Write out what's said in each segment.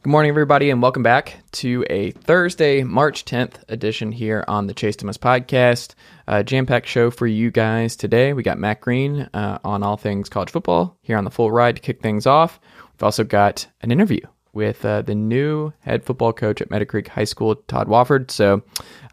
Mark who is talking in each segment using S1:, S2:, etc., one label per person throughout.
S1: Good morning, everybody, and welcome back to a Thursday, March 10th edition here on the Chase Thomas podcast. Uh, Jam packed show for you guys today. We got Matt Green uh, on all things college football here on the full ride to kick things off. We've also got an interview with uh, the new head football coach at Meadowcreek High School, Todd Wofford. So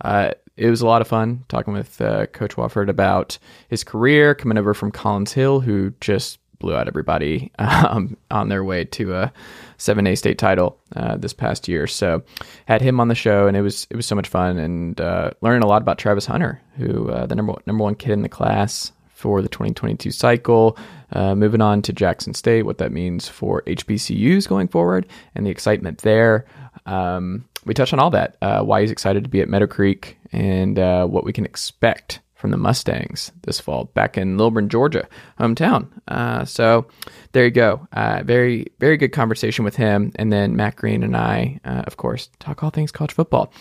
S1: uh, it was a lot of fun talking with uh, Coach Wofford about his career, coming over from Collins Hill, who just blew out everybody um, on their way to a 7A state title uh, this past year. So had him on the show, and it was it was so much fun and uh, learning a lot about Travis Hunter, who uh, the number number one kid in the class for the 2022 cycle. Uh, moving on to Jackson State, what that means for HBCUs going forward, and the excitement there. Um, we touched on all that. Uh, why he's excited to be at Meadowcreek, and uh, what we can expect from the Mustangs this fall back in Lilburn, Georgia, hometown. Uh, so there you go. Uh, very, very good conversation with him. And then Matt Green and I, uh, of course, talk all things college football.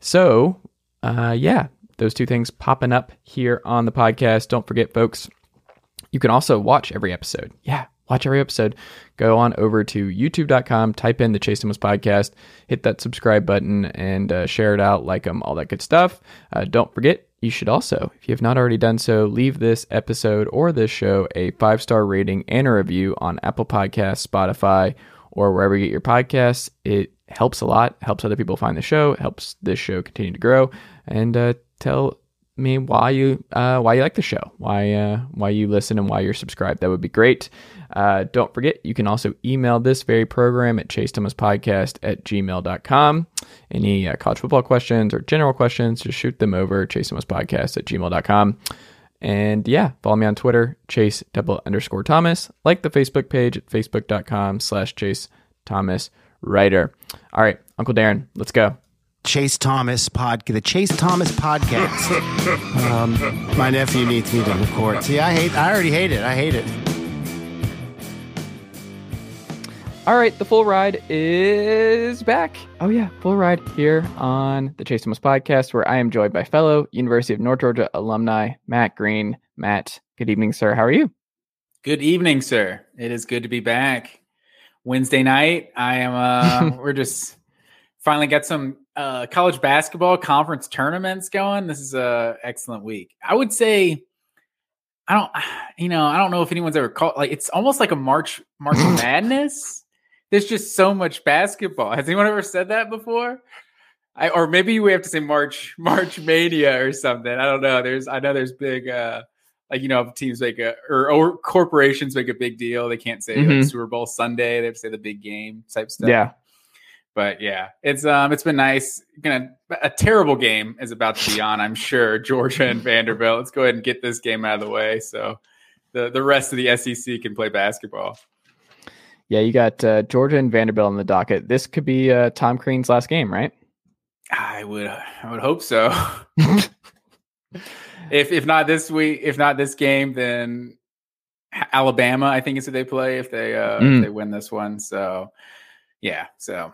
S1: So, uh, yeah, those two things popping up here on the podcast. Don't forget, folks, you can also watch every episode. Yeah, watch every episode. Go on over to youtube.com, type in the Chase Thomas podcast, hit that subscribe button, and uh, share it out, like them, all that good stuff. Uh, don't forget, you should also, if you have not already done so, leave this episode or this show a five star rating and a review on Apple Podcasts, Spotify, or wherever you get your podcasts. It helps a lot, helps other people find the show, helps this show continue to grow, and uh, tell me why you uh, why you like the show, why uh, why you listen, and why you're subscribed. That would be great. Uh, don't forget, you can also email this very program at chase thomas podcast at gmail.com. Any uh, college football questions or general questions, just shoot them over chase thomas podcast at gmail.com. And yeah, follow me on Twitter, chase double underscore Thomas. Like the Facebook page at facebook.com slash chase Thomas writer. All right, Uncle Darren, let's go.
S2: Chase Thomas pod, the Chase Thomas podcast. um, my nephew needs me to record. See, I hate. I already hate it. I hate it.
S1: All right, the full ride is back. Oh yeah, full ride here on the Chase Thomas podcast, where I am joined by fellow University of North Georgia alumni Matt Green. Matt, good evening, sir. How are you?
S3: Good evening, sir. It is good to be back. Wednesday night, I am. uh We're just finally got some uh college basketball conference tournaments going. This is a excellent week. I would say. I don't, you know, I don't know if anyone's ever called like it's almost like a March March Madness there's just so much basketball. Has anyone ever said that before? I, or maybe we have to say March March Mania or something. I don't know. There's I know there's big uh like you know teams make a or, or corporations make a big deal. They can't say mm-hmm. like Super Bowl Sunday. They have to say the big game type stuff.
S1: Yeah.
S3: But yeah, it's um it's been nice. Gonna a terrible game is about to be on. I'm sure Georgia and Vanderbilt. Let's go ahead and get this game out of the way so the the rest of the SEC can play basketball.
S1: Yeah, you got uh, Georgia and Vanderbilt on the docket. This could be uh, Tom Crean's last game, right?
S3: I would, I would hope so. if if not this week, if not this game, then Alabama, I think is who they play if they uh, mm. if they win this one. So yeah, so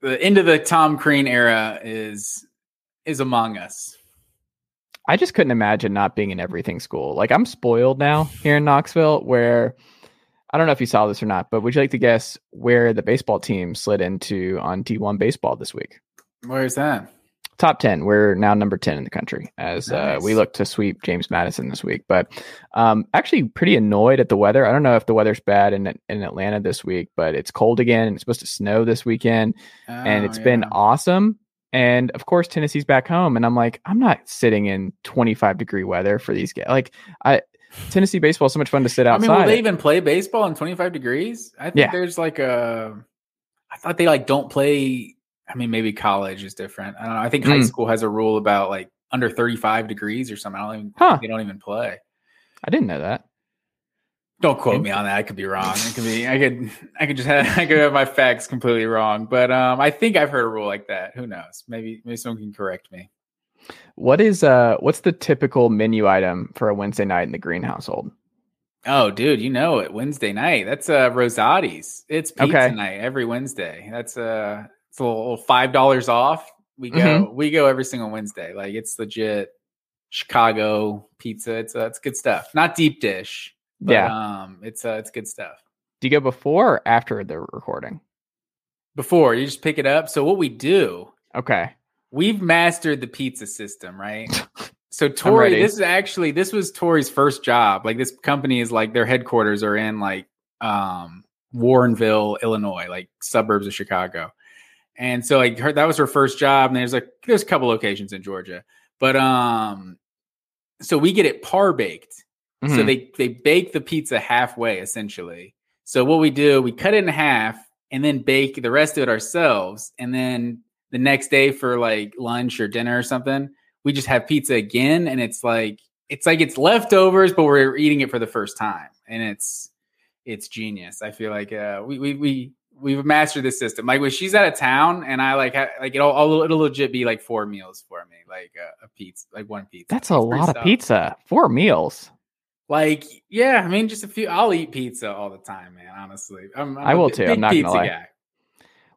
S3: the end of the Tom Crean era is is among us.
S1: I just couldn't imagine not being in everything school. Like I'm spoiled now here in Knoxville, where I don't know if you saw this or not, but would you like to guess where the baseball team slid into on D1 baseball this week?
S3: Where's that?
S1: Top 10. We're now number 10 in the country as nice. uh, we look to sweep James Madison this week. But um, actually, pretty annoyed at the weather. I don't know if the weather's bad in, in Atlanta this week, but it's cold again. It's supposed to snow this weekend. Oh, and it's yeah. been awesome. And of course, Tennessee's back home. And I'm like, I'm not sitting in 25 degree weather for these guys. Like, I, Tennessee baseball is so much fun to sit outside. I
S3: mean, will they even play baseball in 25 degrees? I think yeah. there's like a. I thought they like don't play. I mean, maybe college is different. I don't know. I think mm. high school has a rule about like under 35 degrees or something. I don't even. Huh. They don't even play.
S1: I didn't know that.
S3: Don't quote me on that. I could be wrong. It could be. I could. I could just have. I could have my facts completely wrong. But um, I think I've heard a rule like that. Who knows? Maybe maybe someone can correct me.
S1: What is uh what's the typical menu item for a Wednesday night in the Green household?
S3: Oh, dude, you know it. Wednesday night. That's uh Rosati's. It's pizza okay. night every Wednesday. That's uh it's a little five dollars off. We go mm-hmm. we go every single Wednesday. Like it's legit Chicago pizza. It's uh, it's good stuff. Not deep dish. But, yeah. Um it's uh it's good stuff.
S1: Do you go before or after the recording?
S3: before. You just pick it up. So what we do,
S1: Okay.
S3: We've mastered the pizza system, right? So Tori, this is actually this was Tori's first job. Like this company is like their headquarters are in like um Warrenville, Illinois, like suburbs of Chicago. And so like her that was her first job. And there's like there's a couple locations in Georgia. But um so we get it par baked. So
S1: Mhm.
S3: they they bake the pizza halfway essentially. So what we do, we cut it in half and then bake the rest of it ourselves. And then the next day for like lunch or dinner or something, we just have pizza again. And it's like it's like it's leftovers, but we're eating it for the first time. And it's it's genius. I feel like uh we we we we've mastered this system. Like when she's out of town and I like ha- like it'll, it'll it'll legit be like four meals for me, like a, a pizza, like one pizza.
S1: That's a
S3: It's
S1: lot of pizza. Four meals.
S3: Like, yeah, I mean, just a few. I'll eat pizza all the time, man. Honestly, I'm, I'm
S1: I will
S3: bi-
S1: too, I'm
S3: Big
S1: not gonna lie.
S3: guy.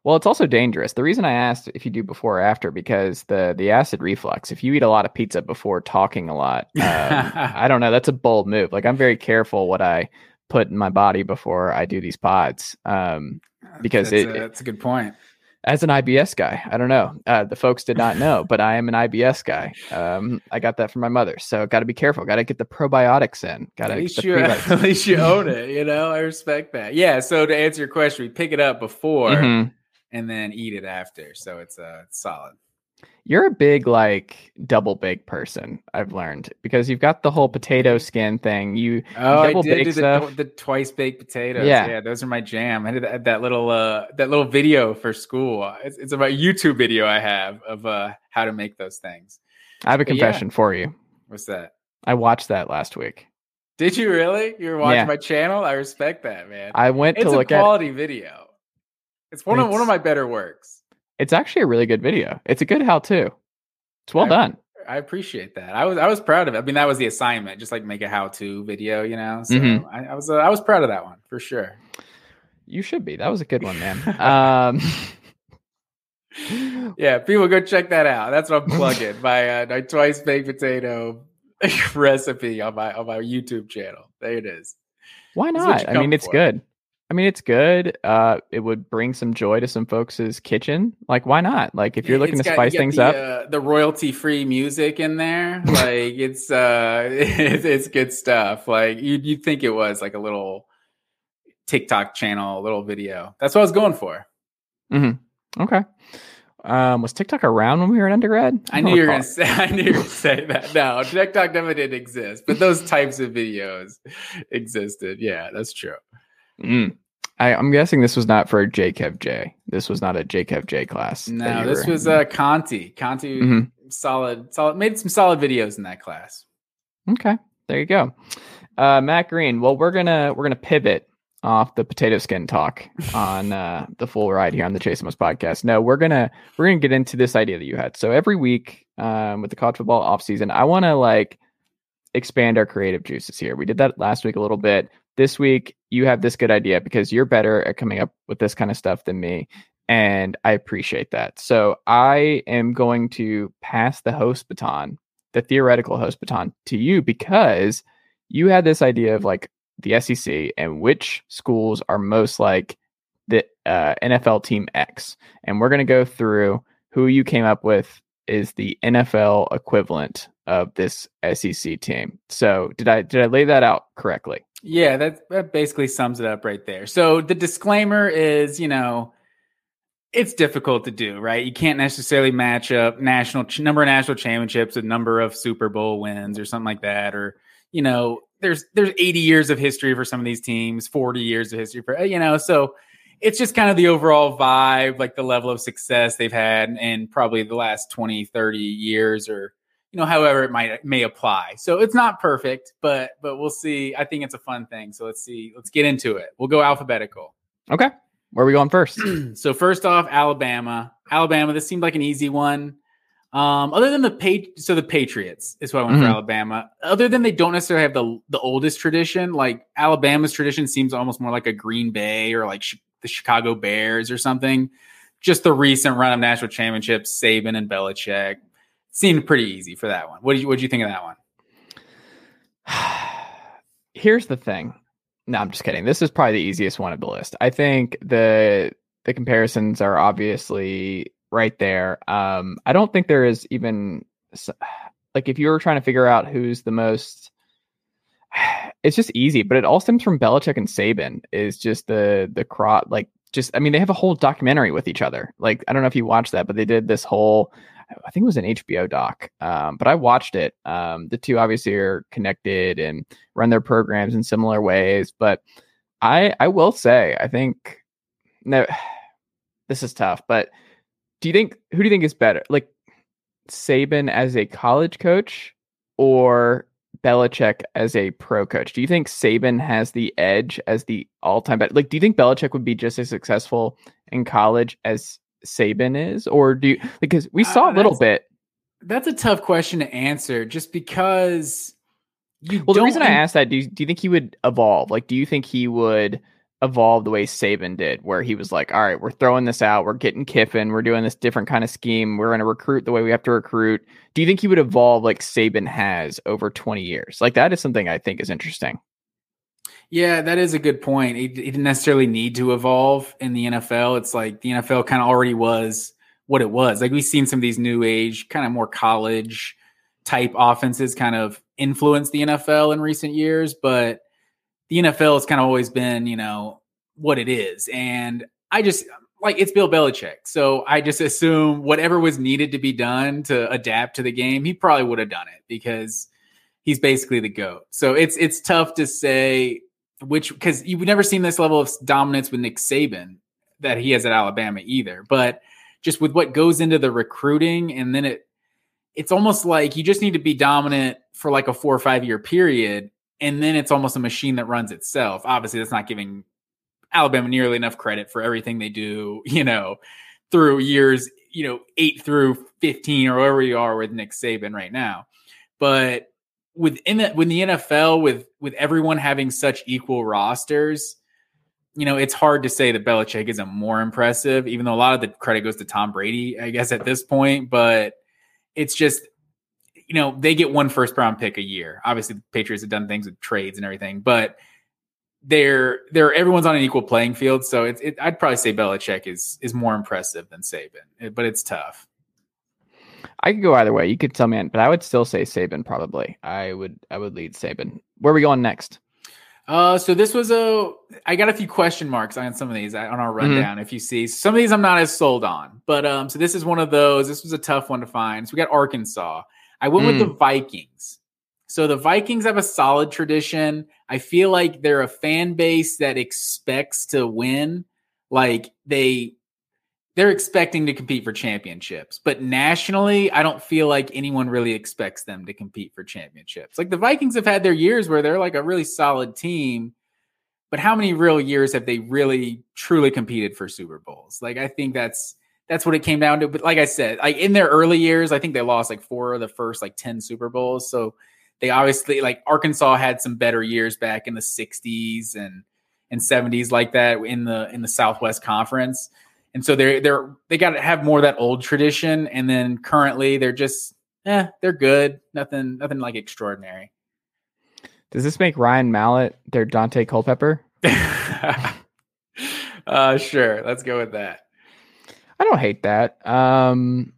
S1: Well, it's also dangerous. The reason I asked if you do before or after because the the acid reflux. If you eat a lot of pizza before talking a lot, um, I don't know. That's a bold move. Like I'm very careful what I put in my body before I do these pods. Um, Because
S3: that's,
S1: it-
S3: a, that's a good point.
S1: as an IBS guy, I don't know. Uh, the folks did not know, but I am an IBS guy. Um, I got that from my mother, so got to be careful. Got to get the probiotics in. Got
S3: At
S1: to
S3: least you, at least you own it. You know, I respect that. Yeah. So to answer your question, we pick it up before
S1: Mhm.
S3: And then eat it after. So it's uh, solid.
S1: You're a big like double bake person. I've learned because you've got the whole potato skin thing. You
S3: Oh, I did
S1: bake
S3: do the, the twice baked potatoes.
S1: Yeah.
S3: Yeah. those are my jam. I did that, that little uh that little video for school. It's, it's about YouTube video I have of uh how to make those things.
S1: I have a
S3: But yeah.
S1: confession for you.
S3: What's that?
S1: I watched that last week.
S3: Did you really? You were watching
S1: Yeah.
S3: my channel? I respect that, man.
S1: I went
S3: it's
S1: to
S3: a
S1: look at.
S3: quality video. It's one of one of my better works.
S1: It's actually a really good video. It's a good how-to. It's well
S3: I-
S1: done.
S3: I appreciate that. I was I was proud of it. I mean, that was the assignment, just like make a how-to video, you know. So
S1: Mhm.
S3: I, I was uh, I was proud of that one for sure.
S1: You should be. That was a good one, man. um,
S3: Yeah, people go check that out. That's what I'm plugging my uh, my twice baked potato recipe on my on my YouTube channel. There it is.
S1: why not? I mean, it's
S3: for.
S1: good. I mean, it's good. Uh, it would bring some joy to some folks' kitchen. Like, why not? Like, if you're looking
S3: It's
S1: to
S3: got-
S1: spice things
S3: the,
S1: up,
S3: uh, the royalty free music in there, like it's uh, it's, it's good stuff. Like you you think it was like a little TikTok channel, a little video. That's what I was going for. Mm-hmm.
S1: okay. Um, was TikTok around when we were in undergrad?
S3: I
S1: don't
S3: knew you were gonna say. I knew you were gonna say that. No, TikTok never did exist, but those types of videos existed. Yeah, that's true.
S1: Mm. I, I'm guessing this was not for JKevJ. This was not a JKevJ class.
S3: No, this
S1: were-
S3: was uh Conti. Conti
S1: Mhm.
S3: solid, solid. Made some solid videos in that class.
S1: Okay, there you go. Uh, Matt Green. Well, we're gonna we're gonna pivot off the potato skin talk on uh, the full ride here on the Chase Thomas podcast. No, we're gonna we're gonna get into this idea that you had. So every week um, with the college football offseason, I want to like expand our creative juices here. We did that last week a little bit. This week, you have this good idea because you're better at coming up with this kind of stuff than me. And I appreciate that. So I am going to pass the host baton, the theoretical host baton to you because you had this idea of like the SEC and which schools are most like the uh, NFL team X. And we're going to go through who you came up with is the NFL equivalent of this SEC team. So did I did I lay that out correctly?
S3: Yeah, that that basically sums it up right there. So the disclaimer is, you know, it's difficult to do, right? You can't necessarily match up national number of national championships, a number of Super Bowl wins, or something like that, or you know, there's there's 80 years of history for some of these teams, 40 years of history for uh, you know, so it's just kind of the overall vibe, like the level of success they've had in probably the last 20, 30 years or you know, however it might may apply. So it's not perfect, but but we'll see. I think it's a fun thing. So let's see. Let's get into it. We'll go alphabetical.
S1: Okay. Where are we going first?
S3: so first off, Alabama. Alabama. This seemed like an easy one. Um, other than the pa- so the Patriots is what I went
S1: Mhm.
S3: for Alabama. Other than they don't necessarily have the the oldest tradition, like Alabama's tradition seems almost more like a Green Bay or like Chi- the Chicago Bears or something. Just the recent run of national championships, Saban and Belichick seemed pretty easy for that one. What did you what did you think of that one?
S1: Here's the thing. No, I'm just kidding. This is probably the easiest one of the list. I think the the comparisons are obviously right there. Um, I don't think there is even like if you were trying to figure out who's the most. It's just easy, but it all stems from Belichick and Saban. Is just the the crop like just I mean they have a whole documentary with each other. Like I don't know if you watched that, but they did this whole I think it was an HBO doc, um, but I watched it. Um, the two obviously are connected and run their programs in similar ways, but I I will say I think no, this is tough. But do you think who do you think is better, like Saban as a college coach or Belichick as a pro coach? Do you think Saban has the edge as the all time best? Like, do you think Belichick would be just as successful in college as Saban is, or do you because we saw uh, a little bit?
S3: That's a tough question to answer, just because
S1: you. Well, the reason I asked that, do you, do you think he would evolve? Like, do you think he would? evolve the way Saban did, where he was like, all right, we're throwing this out. We're getting Kiffin. We're doing this different kind of scheme. We're going to recruit the way we have to recruit. Do you think he would evolve like Saban has over 20 years? Like, that is something I think is interesting.
S3: Yeah, that is a good point. He, he didn't necessarily need to evolve in the NFL. It's like the NFL kind of already was what it was. Like we've seen some of these new age, kind of more college type offenses kind of influence the NFL in recent years, but the NFL has kind of always been, you know, what it is. And I just like it's Bill Belichick. So I just assume whatever was needed to be done to adapt to the game, he probably would have done it because he's basically the GOAT. So it's it's tough to say which because you've never seen this level of dominance with Nick Saban that he has at Alabama either. But just with what goes into the recruiting, and then it it's almost like you just need to be dominant for like a four or five year period, and then it's almost a machine that runs itself. Obviously, that's not giving Alabama nearly enough credit for everything they do, you know, through years, you know, eight through 15 or wherever you are with Nick Saban right now. But within the, when the NFL with with everyone having such equal rosters, you know, it's hard to say that Belichick isn't more impressive, even though a lot of the credit goes to Tom Brady, I guess, at this point. But it's just, you know, they get one first round pick a year. Obviously, the Patriots have done things with trades and everything, but they're they're everyone's on an equal playing field. So it's it, I'd probably say Belichick is is more impressive than Saban, but it's tough.
S1: I could go either way. You could tell me, but I would still say Saban. Probably, I would. I would lead Saban. Where are we going next?
S3: Uh, so this was a. I got a few question marks on some of these on our mm-hmm. rundown. Mm-hmm. If you see some of these, I'm not as sold on, but um, so this is one of those. This was a tough one to find. So we got Arkansas. I went mm. with the mm. Vikings. So the Vikings have a solid tradition. I feel like they're a fan base that expects to win. Like they they're expecting to compete for championships. But nationally, I don't feel like anyone really expects them to compete for championships. Like the Vikings have had their years where they're like a really solid team, but how many real years have they really truly competed for Super Bowls? Like I think that's that's what it came down to. But like I said, like in their early years, I think they lost like four of the first like 10 Super Bowls. So they obviously like Arkansas had some better years back in the 60s and and 70s like that in the in the Southwest Conference and so they're they're they got to have more of that old tradition. And then currently they're just eh, they're good, nothing nothing like extraordinary.
S1: Does this make Ryan Mallett their Daunte Culpepper?
S3: uh, sure, let's go with that.
S1: I don't hate that. Um,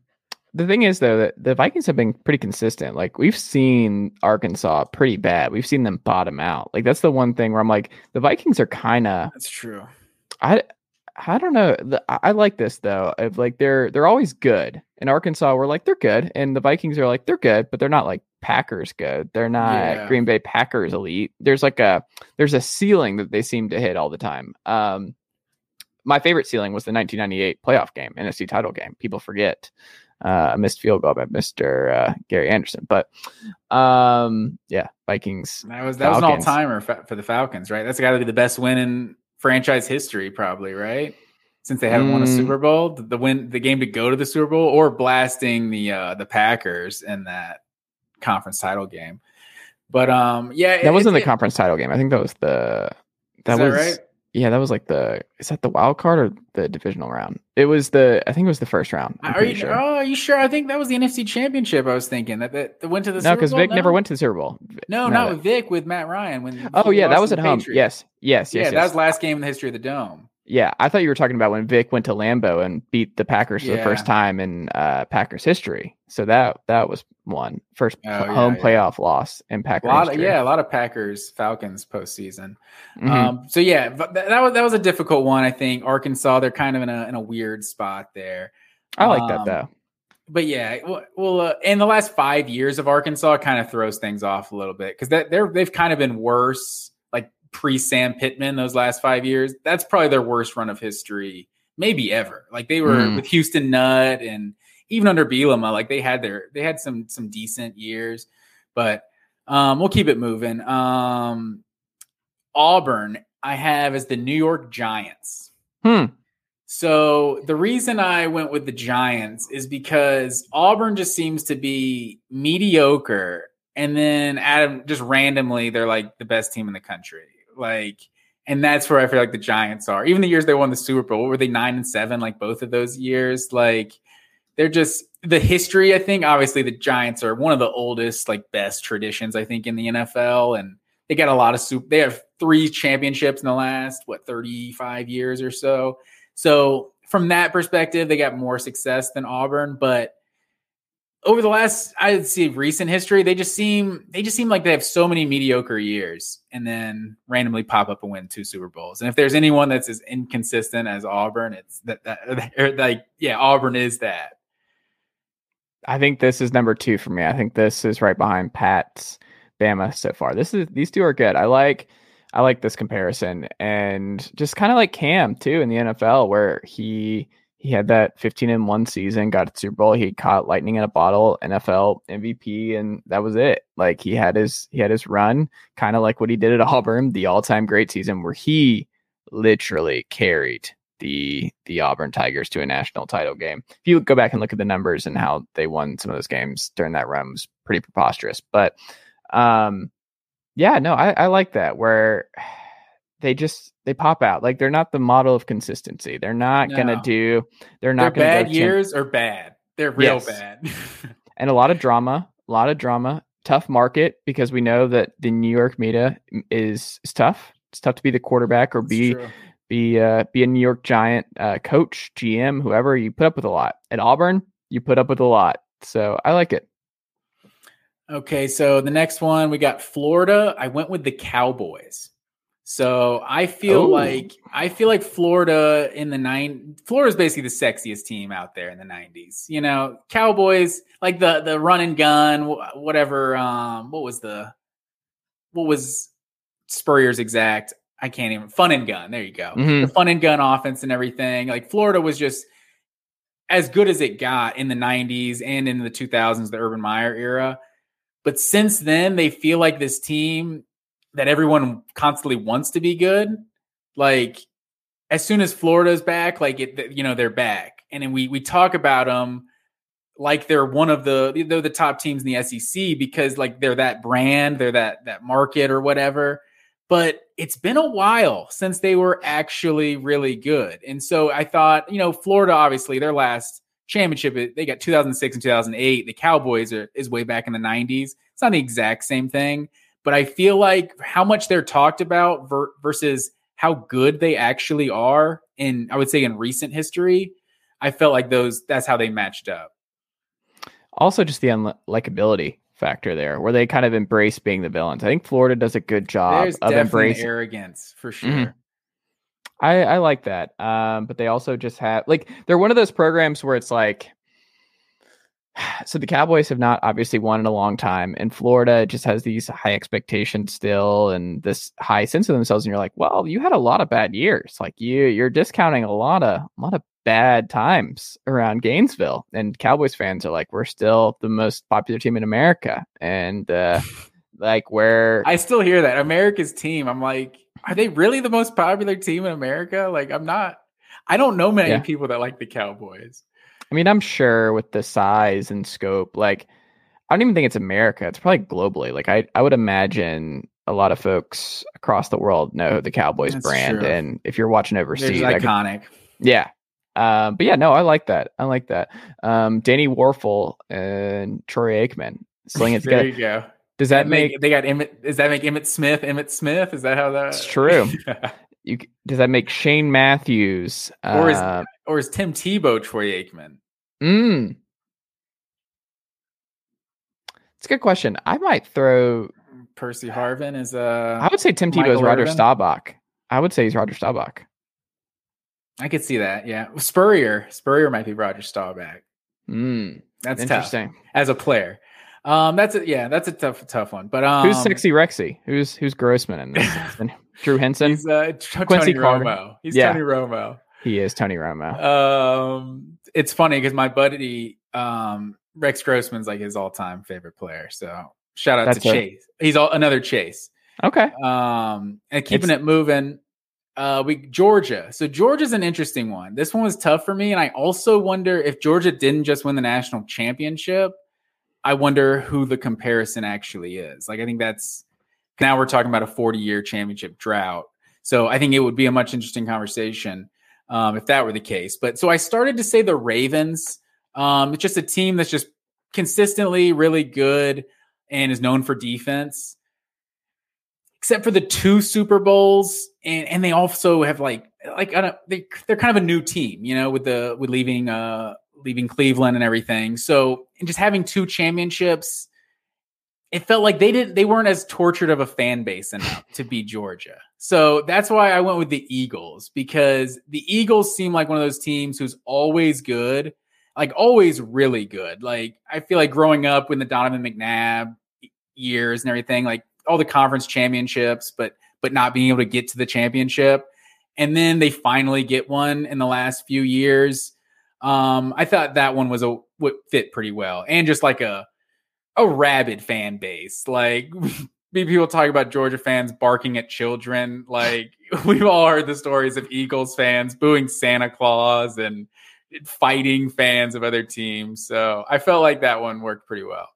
S1: the thing is, though, that the Vikings have been pretty consistent. Like we've seen Arkansas pretty bad. We've seen them bottom out. Like that's the one thing where I'm like, the Vikings are kind of.
S3: That's true.
S1: I I don't know. I like this though. Of like they're they're always good. In Arkansas, we're like they're good, and the Vikings are like they're good, but they're not like Packers good. They're not yeah. Green Bay Packers elite. There's like a there's a ceiling that they seem to hit all the time. Um, my favorite ceiling was the 1998 playoff game, NFC title game. People forget uh, a missed field goal by Mr. Uh, Gary Anderson, but um, yeah, Vikings.
S3: That was that Falcons. was an all timer for the Falcons, right? That's got to be the best win in franchise history, probably right? Since they haven't mm. won a mm. Super Bowl, the win, the game to go to the Super Bowl, or blasting the uh, the Packers in that conference title game. But um, yeah,
S1: that it, wasn't it, the conference title game. I think that was the that was right? Yeah, that was like the is that the wild card or the divisional round? It was the I think it was the first round.
S3: I'm are you sure. Oh, are you sure? I think that was the NFC Championship. I was thinking that that, that went to the
S1: no because Vic no? never went to the Super Bowl.
S3: No, no not with Vic with Matt Ryan when.
S1: Oh yeah, that was at home. Yes, yes, yes.
S3: Yeah,
S1: yes.
S3: that was last game in the history of the dome.
S1: Yeah, I thought you were talking about when Vic went to Lambeau and beat the Packers for the first time in uh, Packers history. So that that was one first
S3: Oh, yeah,
S1: home
S3: yeah.
S1: playoff loss in
S3: A
S1: Packer
S3: lot of
S1: history.
S3: yeah, a lot of Packers Falcons postseason.
S1: Mhm.
S3: Um, so yeah, but that was that was a difficult one. I think Arkansas they're kind of in a in a weird spot there.
S1: I like that
S3: um,
S1: though.
S3: But yeah, well, well uh, in the last five years of Arkansas, it kind of throws things off a little bit because that they're they've kind of been worse, pre Sam Pittman those last five years. That's probably their worst run of history, maybe ever. Like they were
S1: Mm.
S3: with Houston Nutt and even under Bielema, like they had their they had some some decent years, but um, we'll keep it moving. Um, Auburn, I have as the New York Giants.
S1: Hmm.
S3: So the reason I went with the Giants is because Auburn just seems to be mediocre, and then Adam just randomly they're like the best team in the country. Like, and that's where I feel like the Giants are. Even the years they won the Super Bowl, were they nine and seven? Like both of those years, like they're just the history. I think obviously the Giants are one of the oldest, like best traditions I think in the NFL, and they got a lot of soup. They have three championships in the last what thirty five years or so. So from that perspective, they got more success than Auburn, but over the last I'd say recent history, they just seem they just seem like they have so many mediocre years and then randomly pop up and win two Super Bowls. And if there's anyone that's as inconsistent as Auburn, it's that that like yeah, Auburn is that.
S1: I think this is number two for me. I think this is right behind Pat's Bama so far. This is these two are good. I like I like this comparison and just kind of like Cam too in the NFL where he he had that 15 and 1 season, got to Super Bowl, he caught lightning in a bottle, NFL MVP and that was it. Like he had his he had his run, kind of like what he did at Auburn, the all-time great season where he literally carried the the Auburn Tigers to a national title game. If you go back and look at the numbers and how they won some of those games during that run was pretty preposterous. But um yeah, no, I, I like that where they just they pop out. Like they're not the model of consistency. They're not gonna do they're not gonna
S3: bad years are bad. They're real
S1: Yes.
S3: bad.
S1: and a lot of drama, a lot of drama, tough market because we know that the New York media is is tough. It's tough to be the quarterback or be be uh, be a New York Giant uh, coach, GM, whoever. You put up with a lot. At Auburn, you put up with a lot. So I like it.
S3: Okay, so the next one we got Florida. I went with the Cowboys. So I feel
S1: Oh.
S3: like I feel like Florida in the nine Florida is basically the sexiest team out there in the nineties. You know, Cowboys like the the run and gun, whatever. Um, what was the what was Spurrier's exact? I can't even fun and gun. There you go.
S1: Mhm.
S3: The fun and gun offense and everything. Like Florida was just as good as it got in the 90s and in the 2000s, the Urban Meyer era. But since then, they feel like this team that everyone constantly wants to be good. Like as soon as Florida's back, like it, you know, they're back, and then we we talk about them like they're one of the they're the top teams in the SEC because like they're that brand, they're that that market or whatever. But it's been a while since they were actually really good, and so I thought, you know, Florida obviously their last championship they got 2006 and 2008. The Cowboys are is way back in the 90s. It's not the exact same thing, but I feel like how much they're talked about ver- versus how good they actually are in I would say in recent history. I felt like those that's how they matched up.
S1: Also, just the unlikability factor there, where they kind of embrace being the villains. I think Florida does a good job
S3: There's
S1: of embracing.
S3: arrogance for sure.
S1: Mhm. I, I like that. Um, but they also just have like they're one of those programs where it's like so the Cowboys have not obviously won in a long time, and Florida just has these high expectations still and this high sense of themselves, and you're like, well, you had a lot of bad years. Like you you're discounting a lot of a lot of bad times around Gainesville. And Cowboys fans are like, we're still the most popular team in America. And uh like where
S3: I still hear that America's team. I'm like, are they really the most popular team in America? Like, I'm not. I don't know many
S1: Yeah.
S3: people that like the Cowboys.
S1: I mean, I'm sure with the size and scope, like I don't even think it's America. It's probably globally. Like I, I would imagine a lot of folks across the world know the Cowboys
S3: That's
S1: brand,
S3: true.
S1: and if you're watching overseas,
S3: iconic.
S1: yeah. Um, but yeah, no, I like that. I like that. Um, Danny Wuerffel and Troy Aikman slinging it
S3: there
S1: together.
S3: you go.
S1: Does that make
S3: they got Emmitt? Does that make Emmitt Smith? Emmitt Smith? Is that how that?
S1: It's true. you does that make Shane Matthews
S3: Or is-
S1: uh,
S3: Or is Tim Tebow Troy Aikman?
S1: mm. It's a good question. I might throw
S3: Percy Harvin is a.
S1: I would say Tim Tebow is Roger
S3: Irvin?
S1: Staubach. I would say he's Roger Staubach.
S3: I could see that. Yeah. Spurrier. Spurrier might be Roger Staubach.
S1: Mm.
S3: That's tough
S1: Interesting.
S3: as a player. Um that's a yeah, that's a tough tough one. But um
S1: who's sexy Rexy? Who's who's Grossman in this? Drew Henson.
S3: He's uh,
S1: Quincy
S3: Tony
S1: Carter.
S3: Romo. He's
S1: Yeah.
S3: Tony Romo.
S1: He is Tony Romo.
S3: Um, it's funny because my buddy um, Rex Grossman's like his all-time favorite player. So shout out
S1: That's
S3: to Chase. He's all, another Chase.
S1: okay.
S3: Um, and keeping
S1: It's-
S3: it moving. Uh, we Georgia. So Georgia's an interesting one. This one was tough for me, and I also wonder if Georgia didn't just win the national championship. I wonder who the comparison actually is. Like, I think that's now we're talking about a 40 year championship drought. So I think it would be a much interesting conversation um, if that were the case. But so I started to say the Ravens. Um, it's just a team that's just consistently really good and is known for defense. Except for the two Super Bowls, and and they also have like like I don't, they they're kind of a new team, you know, with the with leaving uh leaving Cleveland and everything. So and just having two championships, it felt like they didn't they weren't as tortured of a fan base enough to be Georgia. So that's why I went with the Eagles because the Eagles seem like one of those teams who's always good, like always really good. Like I feel like growing up with the Donovan McNabb years and everything, like all the conference championships, but but not being able to get to the championship. And then they finally get one in the last few years. Um, I thought that one was a would fit pretty well, and just like a a rabid fan base. Like people talk about Georgia fans barking at children. Like we've all heard the stories of Eagles fans booing Santa Claus and fighting fans of other teams. So I felt like that one worked pretty well.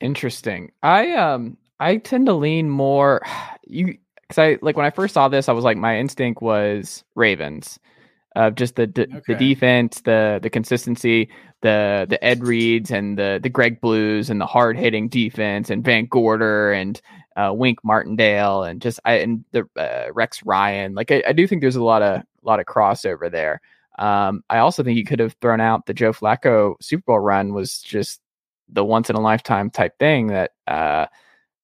S1: Interesting. I um I tend to lean more you because I like when I first saw this, I was like my instinct was Ravens. Of just the the, the defense, the the consistency, the the Ed Reeds and the the Greg Blues and the hard hitting defense and Van Gorder and uh, Wink Martindale and just I and the uh, Rex Ryan. Like I, I do think there's a lot of lot of crossover there. Um, I also think you could have thrown out the Joe Flacco Super Bowl run was just the once in a lifetime type thing that uh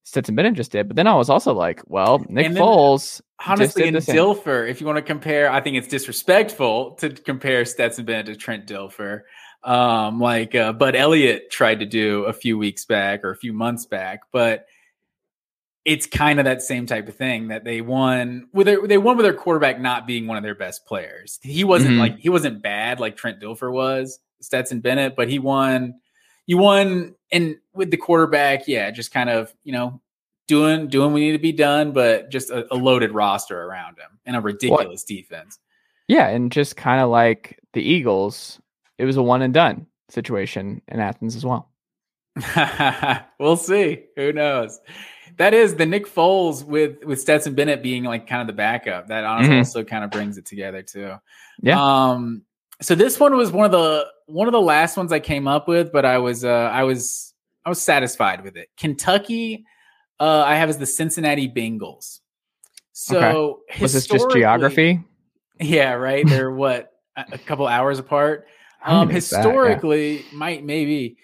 S1: Stetson Bennett just did. But then I was also like, well, Nick
S3: And then-
S1: Foles
S3: Honestly,
S1: did
S3: in
S1: the same.
S3: Dilfer, if you want to compare, I think it's disrespectful to compare Stetson Bennett to Trent Dilfer. Um, like uh, Bud Elliott tried to do a few weeks back or a few months back, but it's kind of that same type of thing that they won with their, they won with their quarterback not being one of their best players. He wasn't
S1: Mhm.
S3: like he wasn't bad like Trent Dilfer was, Stetson Bennett, but he won. You won, and with the quarterback, yeah, just kind of you know doing doing what need to be done, but just a, a loaded roster around him and a ridiculous defense.
S1: Yeah, and just kind of like the Eagles, it was a one and done situation in Athens as well.
S3: we'll see. Who knows? That is the Nick Foles with with Stetson Bennett being like kind of the backup. That honestly
S1: Mhm.
S3: also kind of brings it together too.
S1: Yeah.
S3: Um. So this one was one of the one of the last ones I came up with, but I was uh I was I was satisfied with it. Kentucky, uh, I have as the Cincinnati Bengals. So
S1: Was this just geography?
S3: Yeah, right. They're what a couple hours apart. Um,
S1: that? Yeah.
S3: historically, might maybe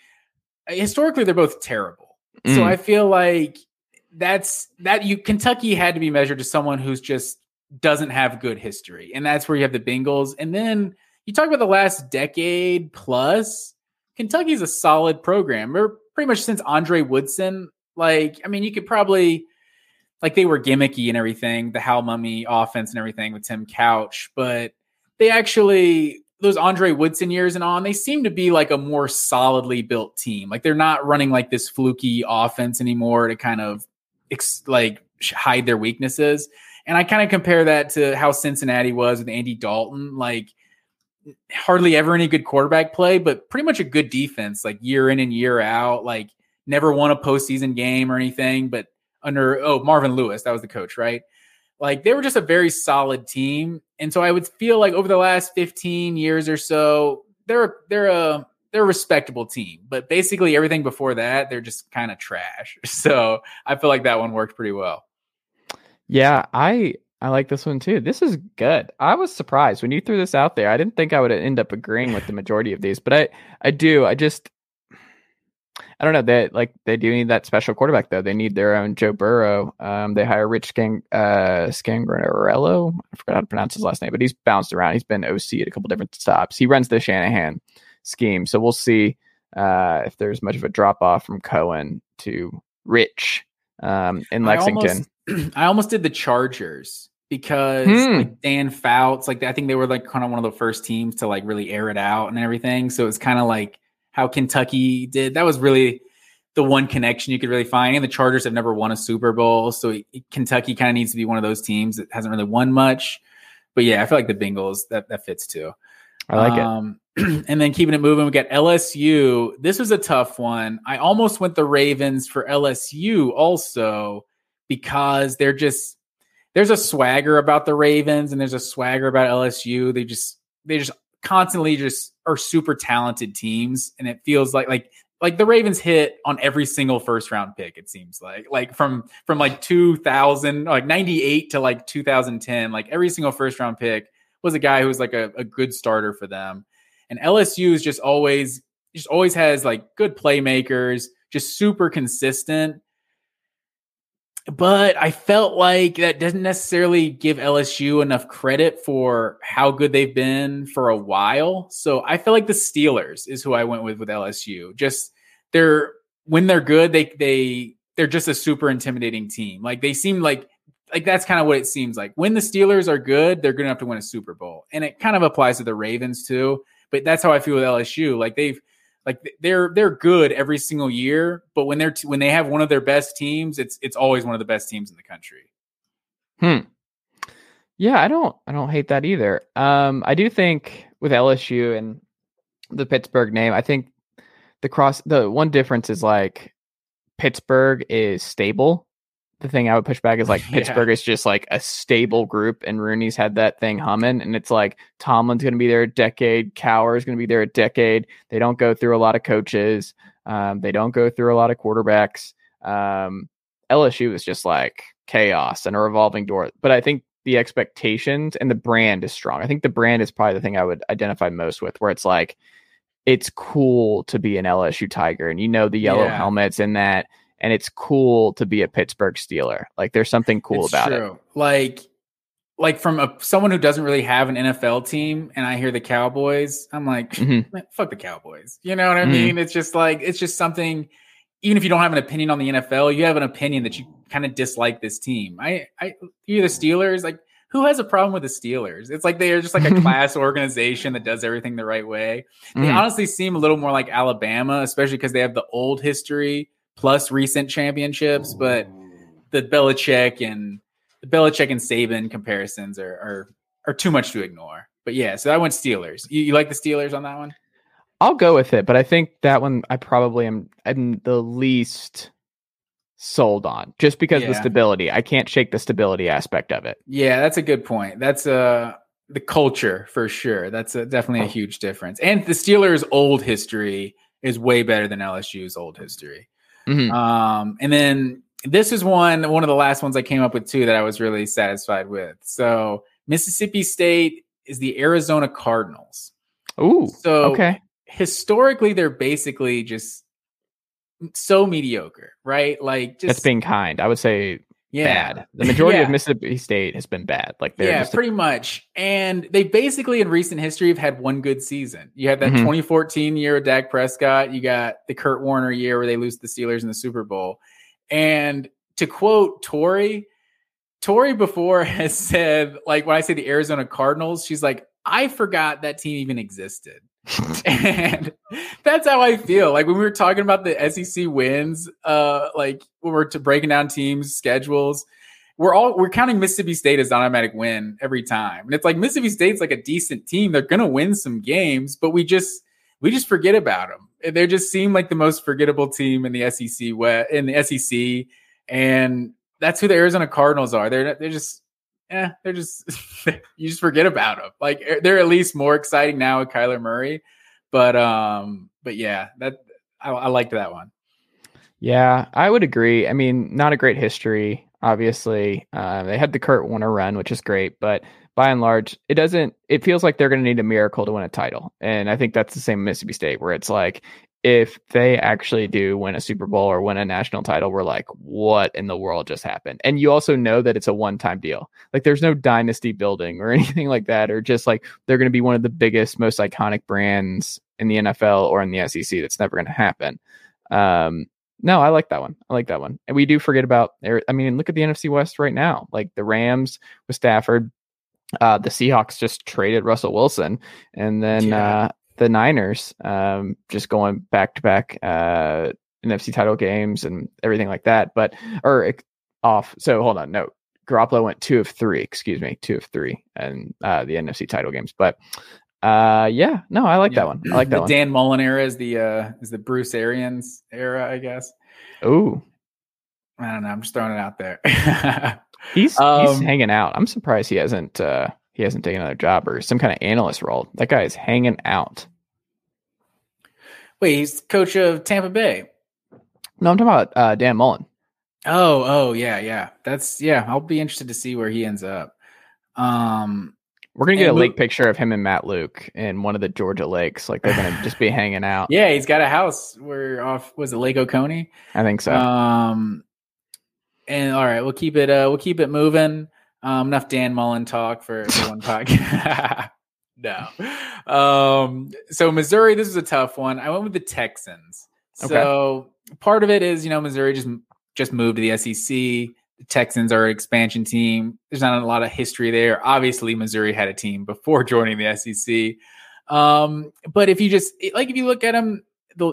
S3: uh, historically they're both terrible. So
S1: Mm.
S3: I feel like that's that you Kentucky had to be measured to someone who's just doesn't have good history, and that's where you have the Bengals. And then you talk about the last decade plus. Kentucky's a solid program. They're pretty much since Andre Woodson. Like, I mean, you could probably like they were gimmicky and everything, the Hal Mumme offense and everything with Tim Couch, but they actually those Andre Woodson years and on, they seem to be like a more solidly built team. Like they're not running like this fluky offense anymore to kind of ex- like hide their weaknesses. And I kind of compare that to how Cincinnati was with Andy Dalton, like hardly ever any good quarterback play, but pretty much a good defense, like year in and year out. Like never won a postseason game or anything, but under oh Marvin Lewis, that was the coach, right? Like they were just a very solid team, and so I would feel like over the last fifteen years or so, they're they're a they're a respectable team. But basically everything before that, they're just kind of trash. So I feel like that one worked pretty well.
S1: Yeah, I I like this one too. This is good. I was surprised when you threw this out there. I didn't think I would end up agreeing with the majority of these, but I I do. I just I don't know. They like they do need that special quarterback though. They need their own Joe Burrow. Um, they hire Rich Scan uh Scangarello. I forgot how to pronounce his last name, but he's bounced around. He's been OC at a couple different stops. He runs the Shanahan scheme, so we'll see uh, if there's much of a drop off from Coen to Rich um, in Lexington.
S3: I almost, I almost did the Chargers because
S1: Hmm.
S3: like Dan Fouts, like I think they were like kind of one of the first teams to like really air it out and everything. So it's kind of like how Kentucky did. That was really the one connection you could really find. And the Chargers have never won a Super Bowl, so Kentucky kind of needs to be one of those teams that hasn't really won much. But yeah, I feel like the Bengals that that fits too.
S1: I like
S3: um, it. and then keeping it moving, we got LSU. This was a tough one. I almost went the Ravens for LSU also because they're just there's a swagger about the Ravens and there's a swagger about LSU. They just they just constantly just are super talented teams, and it feels like like like the Ravens hit on every single first round pick. It seems like like from from like 2000 like 98 to like 2010, like every single first round pick was a guy who was like a, a good starter for them. And LSU is just always just always has like good playmakers, just super consistent. But I felt like that doesn't necessarily give LSU enough credit for how good they've been for a while. So I feel like the Steelers is who I went with with LSU. Just they're when they're good, they they they're just a super intimidating team. Like they seem like like that's kind of what it seems like. When the Steelers are good, they're going to have to win a Super Bowl, and it kind of applies to the Ravens too. But that's how I feel with LSU. Like they've like they're they're good every single year, but when they're t- when they have one of their best teams, it's it's always one of the best teams in the country.
S1: Hmm. Yeah, I don't I don't hate that either. Um I do think with LSU and the Pittsburgh name, I think the cross the one difference is like Pittsburgh is stable. The thing I would push back is like
S3: Yeah.
S1: Pittsburgh is just like a stable group and Rooney's had that thing humming and it's like Tomlin's going to be there a decade, Cowher's going to be there a decade. They don't go through a lot of coaches. Um, they don't go through a lot of quarterbacks. Um, LSU is just like chaos and a revolving door. But I think the expectations and the brand is strong. I think the brand is probably the thing I would identify most with, where it's like it's cool to be an LSU Tiger, and you know the yellow
S3: Yeah.
S1: helmets and that, and it's cool to be a Pittsburgh Steeler. Like there's something cool
S3: It's
S1: about it.
S3: true. Like like from a someone who doesn't really have an NFL team, and I hear the Cowboys, I'm like,
S1: Mhm.
S3: fuck the Cowboys. You know what I
S1: Mhm.
S3: mean? It's just like it's just something. Even if you don't have an opinion on the NFL, you have an opinion that you kind of dislike this team. I, I, you're the Steelers. Like, who has a problem with the Steelers? It's like they are just like a class organization that does everything the right way. They
S1: Mhm.
S3: honestly seem a little more like Alabama, especially because they have the old history plus recent championships. But the Belichick and the Belichick and Saban comparisons are are, are too much to ignore. But yeah, so I went Steelers. You, you like the Steelers on that one?
S1: I'll go with it, but I think that one I probably am I'm the least sold on just because of the stability. I can't shake the stability aspect of it.
S3: Yeah, that's a good point. That's uh the culture for sure. That's a, definitely a huge difference. And the Steelers' old history is way better than LSU's old history.
S1: Mhm.
S3: Um, and then this is one one of the last ones I came up with too that I was really satisfied with. So Mississippi State is the Arizona Cardinals.
S1: Ooh,
S3: So
S1: okay.
S3: historically, they're basically just so mediocre, right? Like just
S1: That's being kind. I would say
S3: yeah.
S1: bad. The majority
S3: Yeah.
S1: of Mississippi State has been bad. Like they're
S3: yeah,
S1: just a-
S3: pretty much. And they basically in recent history have had one good season. You had that
S1: Mhm.
S3: 2014 year with Dak Prescott. You got the Kurt Warner year where they lose the Steelers in the Super Bowl. And to quote Tori, Tori before has said, like when I say the Arizona Cardinals, she's like, I forgot that team even existed. and that's how I feel. Like when we were talking about the SEC wins, uh, like when we're breaking down teams' schedules, we're all we're counting Mississippi State as an automatic win every time. And it's like Mississippi State's like a decent team. They're gonna win some games, but we just we just forget about them. They just seem like the most forgettable team in the SEC in the SEC, and that's who the Arizona Cardinals are. They're they're just eh, they're just you just forget about them. Like eh, they're at least more exciting now with Kyler Murray, but um, but yeah, that I, I liked that one.
S1: Yeah, I would agree. I mean, not a great history. Obviously, uh, they had the Kurt Warner run, which is great, but by and large, it doesn't. It feels like they're going to need a miracle to win a title, and I think that's the same Mississippi State, where it's like if they actually do win a Super Bowl or win a national title, we're like, what in the world just happened? And you also know that it's a one time deal. Like there's no dynasty building or anything like that, or just like they're going to be one of the biggest, most iconic brands in the NFL or in the SEC. That's never going to happen. Um, no, I like that one. I like that one. And we do forget about there. I mean, look at the NFC West right now. Like the Rams with Stafford, uh, the Seahawks just traded Russell Wilson, and then yeah. uh, the Niners um, just going back to back uh, NFC title games and everything like that. But or off. So hold on, no. Garoppolo went two of three. Excuse me, two of three, and uh, the NFC title games. But uh, yeah, no, I like yeah. that one. I like that
S3: the
S1: one.
S3: Dan Mullen era is the uh, is the Bruce Arians era, I guess.
S1: Oh,
S3: I don't know. I'm just throwing it out there.
S1: he's um, he's hanging out. I'm surprised he hasn't uh, he hasn't taken another job or some kind of analyst role. That guy is hanging out.
S3: Wait, he's coach of Tampa Bay.
S1: No, I'm talking about uh, Dan Mullen.
S3: Oh, oh, yeah, yeah. That's yeah. I'll be interested to see where he ends up. Um,
S1: we're gonna get a lake picture of him and Matt Luke in one of the Georgia lakes. Like they're gonna just be hanging out.
S3: Yeah, he's got a house where off was it Lake Oconee?
S1: I think so.
S3: Um, and all right, we'll keep it. Uh, we'll keep it moving. Um, enough Dan Mullen talk for, for one podcast. no. Um, so Missouri, this is a tough one. I went with the Texans. Okay. So part of it is, you know, Missouri just just moved to the SEC. The Texans are an expansion team. There's not a lot of history there. Obviously, Missouri had a team before joining the SEC. Um, but if you just like if you look at them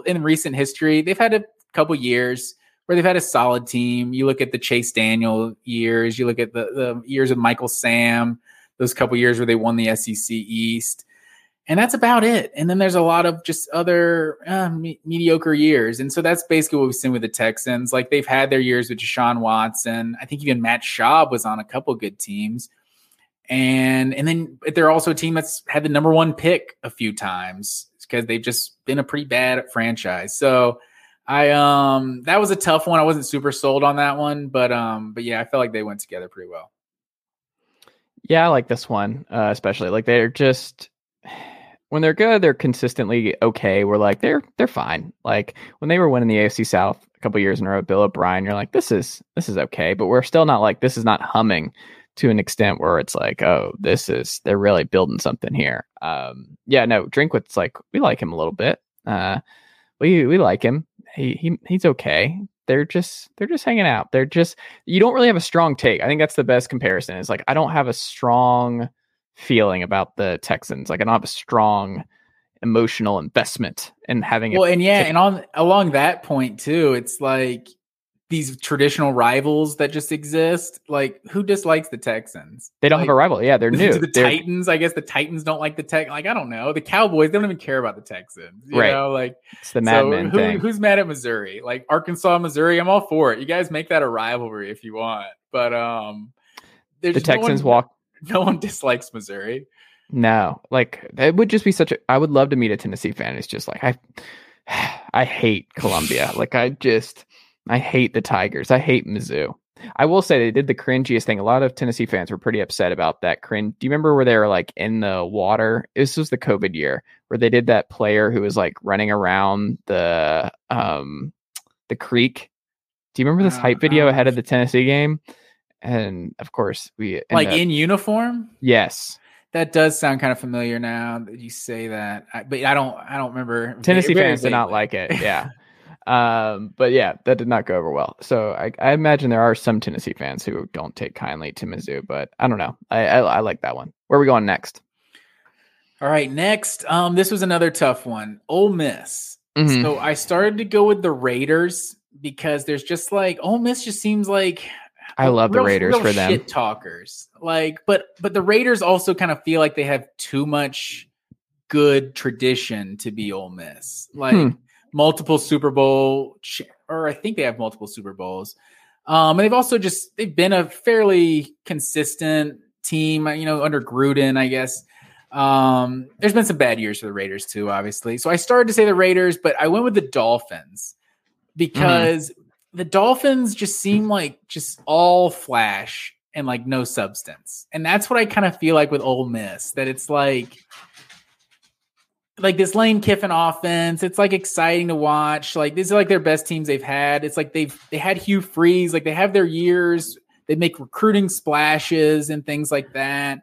S3: in recent history, they've had a couple years where they've had a solid team. You look at the Chase Daniel years, you look at the, the years of Michael Sam, those couple years where they won the SEC East. And that's about it. And then there's a lot of just other uh, me- mediocre years. And so that's basically what we've seen with the Texans. Like they've had their years with Deshaun Watson. I think even Matt Schaub was on a couple good teams. And and then they're also a team that's had the number one pick a few times because they've just been a pretty bad franchise. So I um that was a tough one. I wasn't super sold on that one, but um but yeah, I felt like they went together pretty well.
S1: Yeah, I like this one, uh, especially like they're just when they're good, they're consistently okay. We're like they're they're fine. Like when they were winning the AFC South a couple years in a row, Bill O'Brien, you're like this is this is okay, but we're still not like this is not humming to an extent where it's like oh this is they're really building something here. Um, yeah, no, Drinkwitz like we like him a little bit. Uh, we we like him he, he he's okay. They're just they're just hanging out. They're just you don't really have a strong take. I think that's the best comparison. Is like I don't have a strong feeling about the Texans. Like I don't have a strong emotional investment in having.
S3: Well, and yeah, and on along that point too, it's like these traditional rivals that just exist. Like, who dislikes the Texans?
S1: They don't
S3: like,
S1: have a rival. Yeah, they're new.
S3: the
S1: they're...
S3: Titans, I guess the Titans don't like the Tech. Like, I don't know. The Cowboys they don't even care about the Texans. You
S1: right.
S3: know, like
S1: it's the madman
S3: so who,
S1: thing.
S3: Who's mad at Missouri? Like Arkansas, Missouri. I'm all for it. You guys make that a rivalry if you want. But um,
S1: the Texans
S3: no one,
S1: walk.
S3: No one dislikes Missouri.
S1: No, like it would just be such a. I would love to meet a Tennessee fan. It's just like I, I hate Columbia. like I just. I hate the Tigers. I hate Mizzou. I will say they did the cringiest thing. A lot of Tennessee fans were pretty upset about that cringe. Do you remember where they were like in the water? This was the COVID year where they did that player who was like running around the um the creek. Do you remember this uh, hype video ahead of the Tennessee game? And of course, we
S3: like up, in uniform.
S1: Yes,
S3: that does sound kind of familiar now that you say that. I, but I don't. I don't remember.
S1: Tennessee fans did not like it. Yeah. Um, but yeah, that did not go over well. So I, I, imagine there are some Tennessee fans who don't take kindly to Mizzou, but I don't know. I, I, I like that one. Where are we going next?
S3: All right, next. Um, this was another tough one. Ole Miss. Mm-hmm. So I started to go with the Raiders because there's just like Ole Miss just seems like
S1: I love real, the Raiders for them.
S3: Shit talkers. Like, but but the Raiders also kind of feel like they have too much good tradition to be Ole Miss. Like hmm multiple Super Bowl, or I think they have multiple Super Bowls. Um, and they've also just they've been a fairly consistent team, you know, under Gruden, I guess. Um, there's been some bad years for the Raiders too, obviously. So I started to say the Raiders, but I went with the Dolphins because mm. the Dolphins just seem like just all flash and like no substance. And that's what I kind of feel like with Ole Miss, that it's like like this Lane Kiffin offense. It's like exciting to watch. Like these are like their best teams they've had. It's like they've they had Hugh Freeze, like they have their years. They make recruiting splashes and things like that.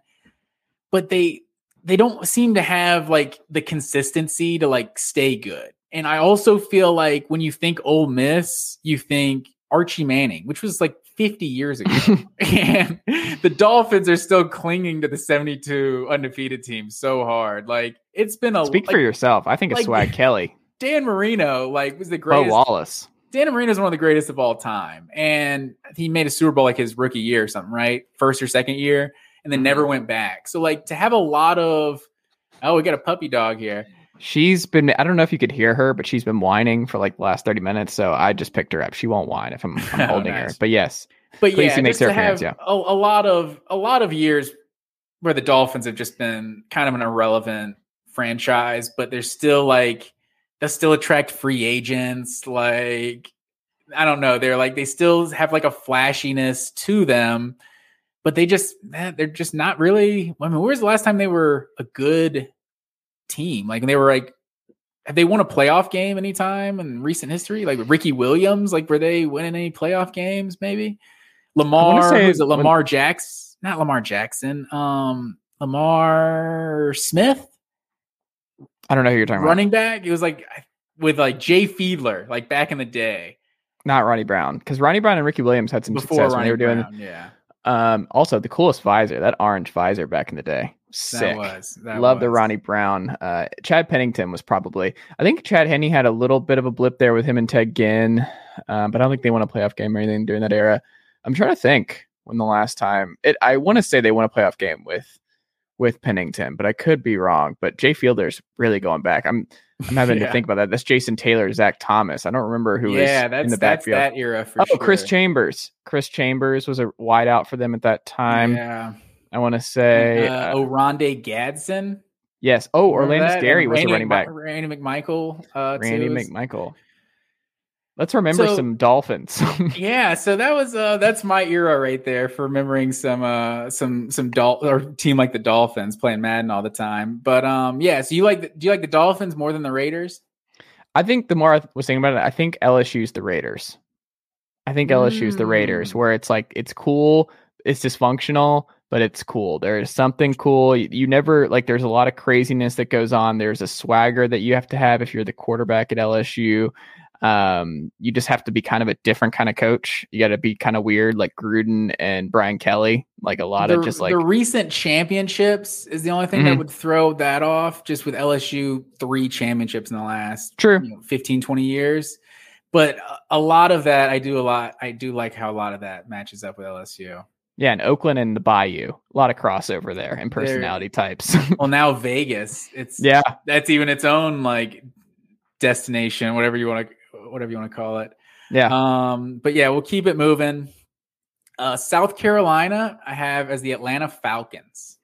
S3: But they they don't seem to have like the consistency to like stay good. And I also feel like when you think Ole Miss, you think Archie Manning, which was like 50 years ago. and the Dolphins are still clinging to the 72 undefeated team so hard. Like it's been a
S1: Speak
S3: like,
S1: for yourself. I think it's
S3: like-
S1: Swag Kelly.
S3: Dan Marino, like, was the greatest. Bo.
S1: Wallace.
S3: Dan Marino is one of the greatest of all time. And he made a Super Bowl like his rookie year or something, right? First or second year, and then never mm-hmm. went back. So, like, to have a lot of, oh, we got a puppy dog here.
S1: She's been I don't know if you could hear her, but she's been whining for like the last 30 minutes. So I just picked her up. She won't whine if I'm, I'm
S3: Oh,
S1: holding her. But yes.
S3: But
S1: Please
S3: yeah, just to have
S1: appearance,
S3: a, a lot of a lot of years where the Dolphins have just been kind of an irrelevant franchise, but they're still like they still attract free agents. Like I don't know, they're like they still have like a flashiness to them, but they just man, they're just not really. I mean, where's the last time they were a good team? Like they were like. Have they won a playoff game anytime in recent history? Like Ricky Williams, like were they winning any playoff games? Maybe Lamar,
S1: say
S3: who's it?
S1: when-
S3: Lamar Jackson, not Lamar Jackson. Um, Lamar Smith,
S1: I don't know who you're talking about.
S3: running back. It was like with like Jay Fiedler, like back in the day.
S1: Not Ronnie Brown. Because Ronnie Brown and Ricky Williams had some
S3: before
S1: success when they were doing
S3: Brown. Yeah,
S1: um also the coolest visor, that orange visor back in the day. Sick.
S3: that was that
S1: Love the. Ronnie Brown. Uh, Chad Pennington was probably. I think Chad Henne had a little bit of a blip there with him and Ted Ginn, uh, but I don't think they won a playoff game or anything during that era. I'm trying to think when the last time it. I want to say they won a playoff game with with Pennington, but I could be wrong. But Jay Fiedler's really going back. I'm I'm having
S3: Yeah.
S1: to think about that. That's Jason Taylor, Zach Thomas. I don't remember who
S3: yeah,
S1: was
S3: that's
S1: in the
S3: that's
S1: backfield.
S3: that era for
S1: oh,
S3: sure.
S1: Chris Chambers. Chris Chambers was a wideout for them at that time.
S3: yeah,
S1: I want to say
S3: uh,
S1: uh,
S3: Oronde Gadsden.
S1: yes. Oh, Orlando
S3: And
S1: was
S3: Randy
S1: running back.
S3: Randy McMichael. Uh,
S1: Randy
S3: too
S1: McMichael. Let's remember
S3: So-
S1: some Dolphins.
S3: Yeah, so that was uh that's my era right there for remembering some uh some some Dol- or team like the Dolphins playing Madden all the time. But um yeah, so you like the, do you like the Dolphins more than the Raiders?
S1: I think the more I was thinking about it, I think LSU's the Raiders. I think LSU's the Raiders,
S3: Mm.
S1: where it's like it's cool, it's dysfunctional, but it's cool. There is something cool. You, you never like. There's a lot of craziness that goes on. There's a swagger that you have to have if you're the quarterback at LSU. Um, you just have to be kind of a different kind of coach. You got to be kind of weird, like Gruden and Brian Kelly. Like a lot
S3: the,
S1: of just like
S3: the recent championships is the only thing that
S1: Mhm.
S3: would throw that off just with LSU three championships in the last
S1: true.
S3: you know, 15 20 years. But a- lot of that I do a lot I do like how a lot of that matches up with LSU.
S1: Yeah, and Oakland and the Bayou, a lot of crossover there and personality types.
S3: Well, now Vegas, it's
S1: yeah,
S3: that's even its own like destination, whatever you want to whatever you want to call it.
S1: yeah.
S3: Um, but yeah, we'll keep it moving. Uh, South Carolina, I have as the Atlanta Falcons.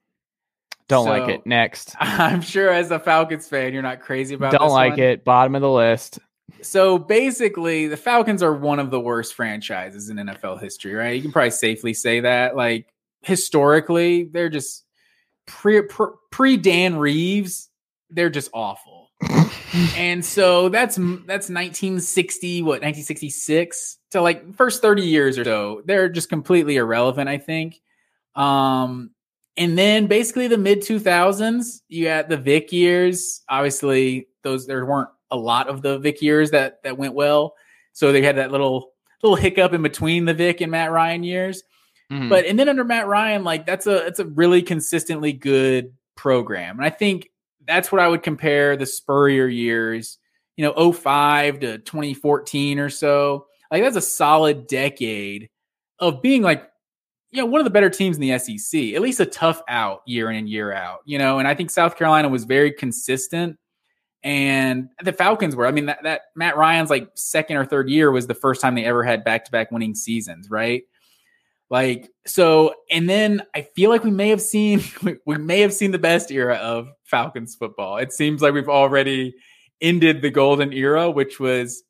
S1: Don't like it. Next.
S3: I'm sure as a Falcons fan, you're not crazy about.
S1: It.
S3: Don't
S1: like
S3: one.
S1: it. Bottom of the list.
S3: So basically, the Falcons are one of the worst franchises in NFL history, right? You can probably safely say that. Like historically, they're just pre pre Dan Reeves, they're just awful. And so that's that's 1960, what 1966 to like first 30 years or so. They're just completely irrelevant, I think. Um, and then basically the mid 2000s, you had the Vic years. Obviously, those there weren't a lot of the Vic years that that went well. So they had that little little hiccup in between the Vic and Matt Ryan years.
S1: Mhm.
S3: But and then under Matt Ryan, like that's a it's a really consistently good program. And I think that's what I would compare the Spurrier years, you know, 05 to 2014 or so. Like that's a solid decade of being like, you know, one of the better teams in the SEC, at least a tough out year in and year out, you know. And I think South Carolina was very consistent. And the Falcons were, I mean, that, that Matt Ryan's like second or third year was the first time they ever had back to back winning seasons, right? Like so, and then I feel like we may have seen we, may have seen the best era of Falcons football. It seems like we've already ended the golden era, which was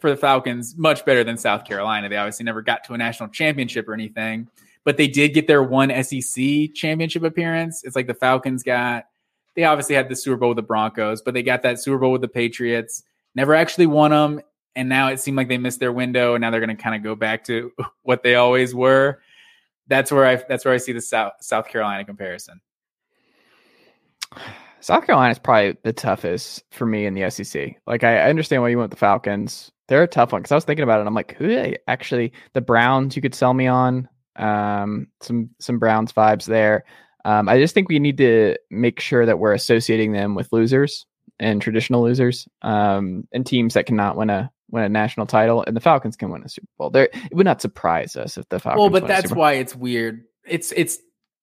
S3: for the Falcons much better than South Carolina. They obviously never got to a national championship or anything, but they did get their one SEC championship appearance. It's like the Falcons got. They obviously had the Super Bowl with the Broncos, but they got that Super Bowl with the Patriots. Never actually won them, and now it seemed like they missed their window, and now they're going to kind of go back to what they always were. That's where I. That's where I see the South South Carolina comparison.
S1: South Carolina is probably the toughest for me in the SEC. Like I understand why you went the Falcons. They're a tough one because I was thinking about it. I'm like, who they actually the Browns you could sell me on. Um, some some Browns vibes there. Um, I just think we need to make sure that we're associating them with losers and traditional losers, um, and teams that cannot win a win a national title. And the Falcons can win a Super Bowl. There, it would not surprise us if the Falcons.
S3: Well, but that's why it's weird. It's it's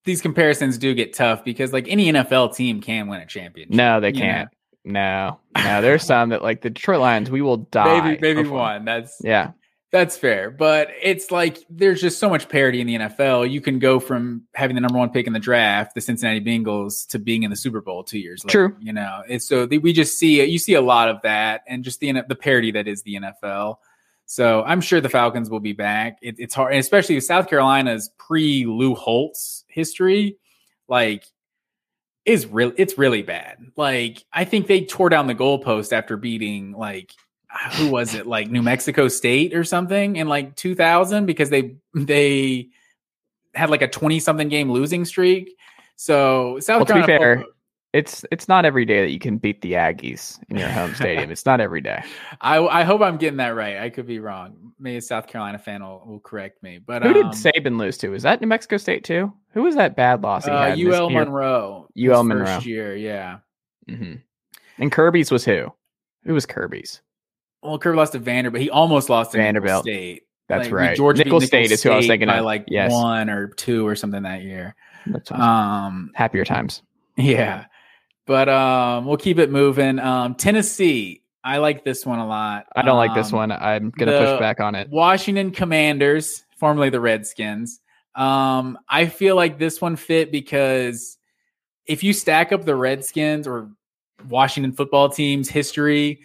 S3: these comparisons do get tough because like any NFL team can win a championship.
S1: No, they can't. Know? No, no. There's some that like the Detroit Lions, we will die.
S3: Maybe maybe one. That's
S1: yeah.
S3: That's fair, but it's like there's just so much parity in the NFL. You can go from having the number one pick in the draft, the Cincinnati Bengals, to being in the Super Bowl two years later.
S1: True,
S3: you know. It's so we just see you see a lot of that, and just the the parity that is the NFL. So I'm sure the Falcons will be back. It, it's hard, especially with South Carolina's pre Lou Holtz history. Like, is real. It's really bad. Like, I think they tore down the goalpost after beating like who was it like New Mexico State or something in like 2000 because they they had like a 20 something game losing streak. So South
S1: well,
S3: Carolina.
S1: To be fair, it's it's not every day that you can beat the Aggies in your home stadium. It's not every day.
S3: I I hope I'm getting that right. I could be wrong. Maybe a South Carolina fan will, will correct me. But
S1: who
S3: um,
S1: did Saban lose to? Was that New Mexico State too? Who was that bad loss? He
S3: uh, UL Monroe.
S1: UL Monroe.
S3: First year, yeah.
S1: Mm-hmm. And Kirby's was who? Who was Kirby's?
S3: Well, Kirby lost to Vanderbilt. But he almost lost to
S1: Vanderbilt
S3: State.
S1: That's
S3: like,
S1: right.
S3: Georgia
S1: Nicholls
S3: State,
S1: State is who I was thinking
S3: by
S1: of.
S3: like
S1: yes.
S3: one or two or something that year.
S1: That's.
S3: Um,
S1: happier times.
S3: Yeah. But um, we'll keep it moving. Um, Tennessee, I like this one a lot.
S1: I don't like this
S3: Um,
S1: one. I'm gonna push back on it.
S3: Washington Commanders, formerly the Redskins. Um, I feel like this one fit because if you stack up the Redskins or Washington football team's history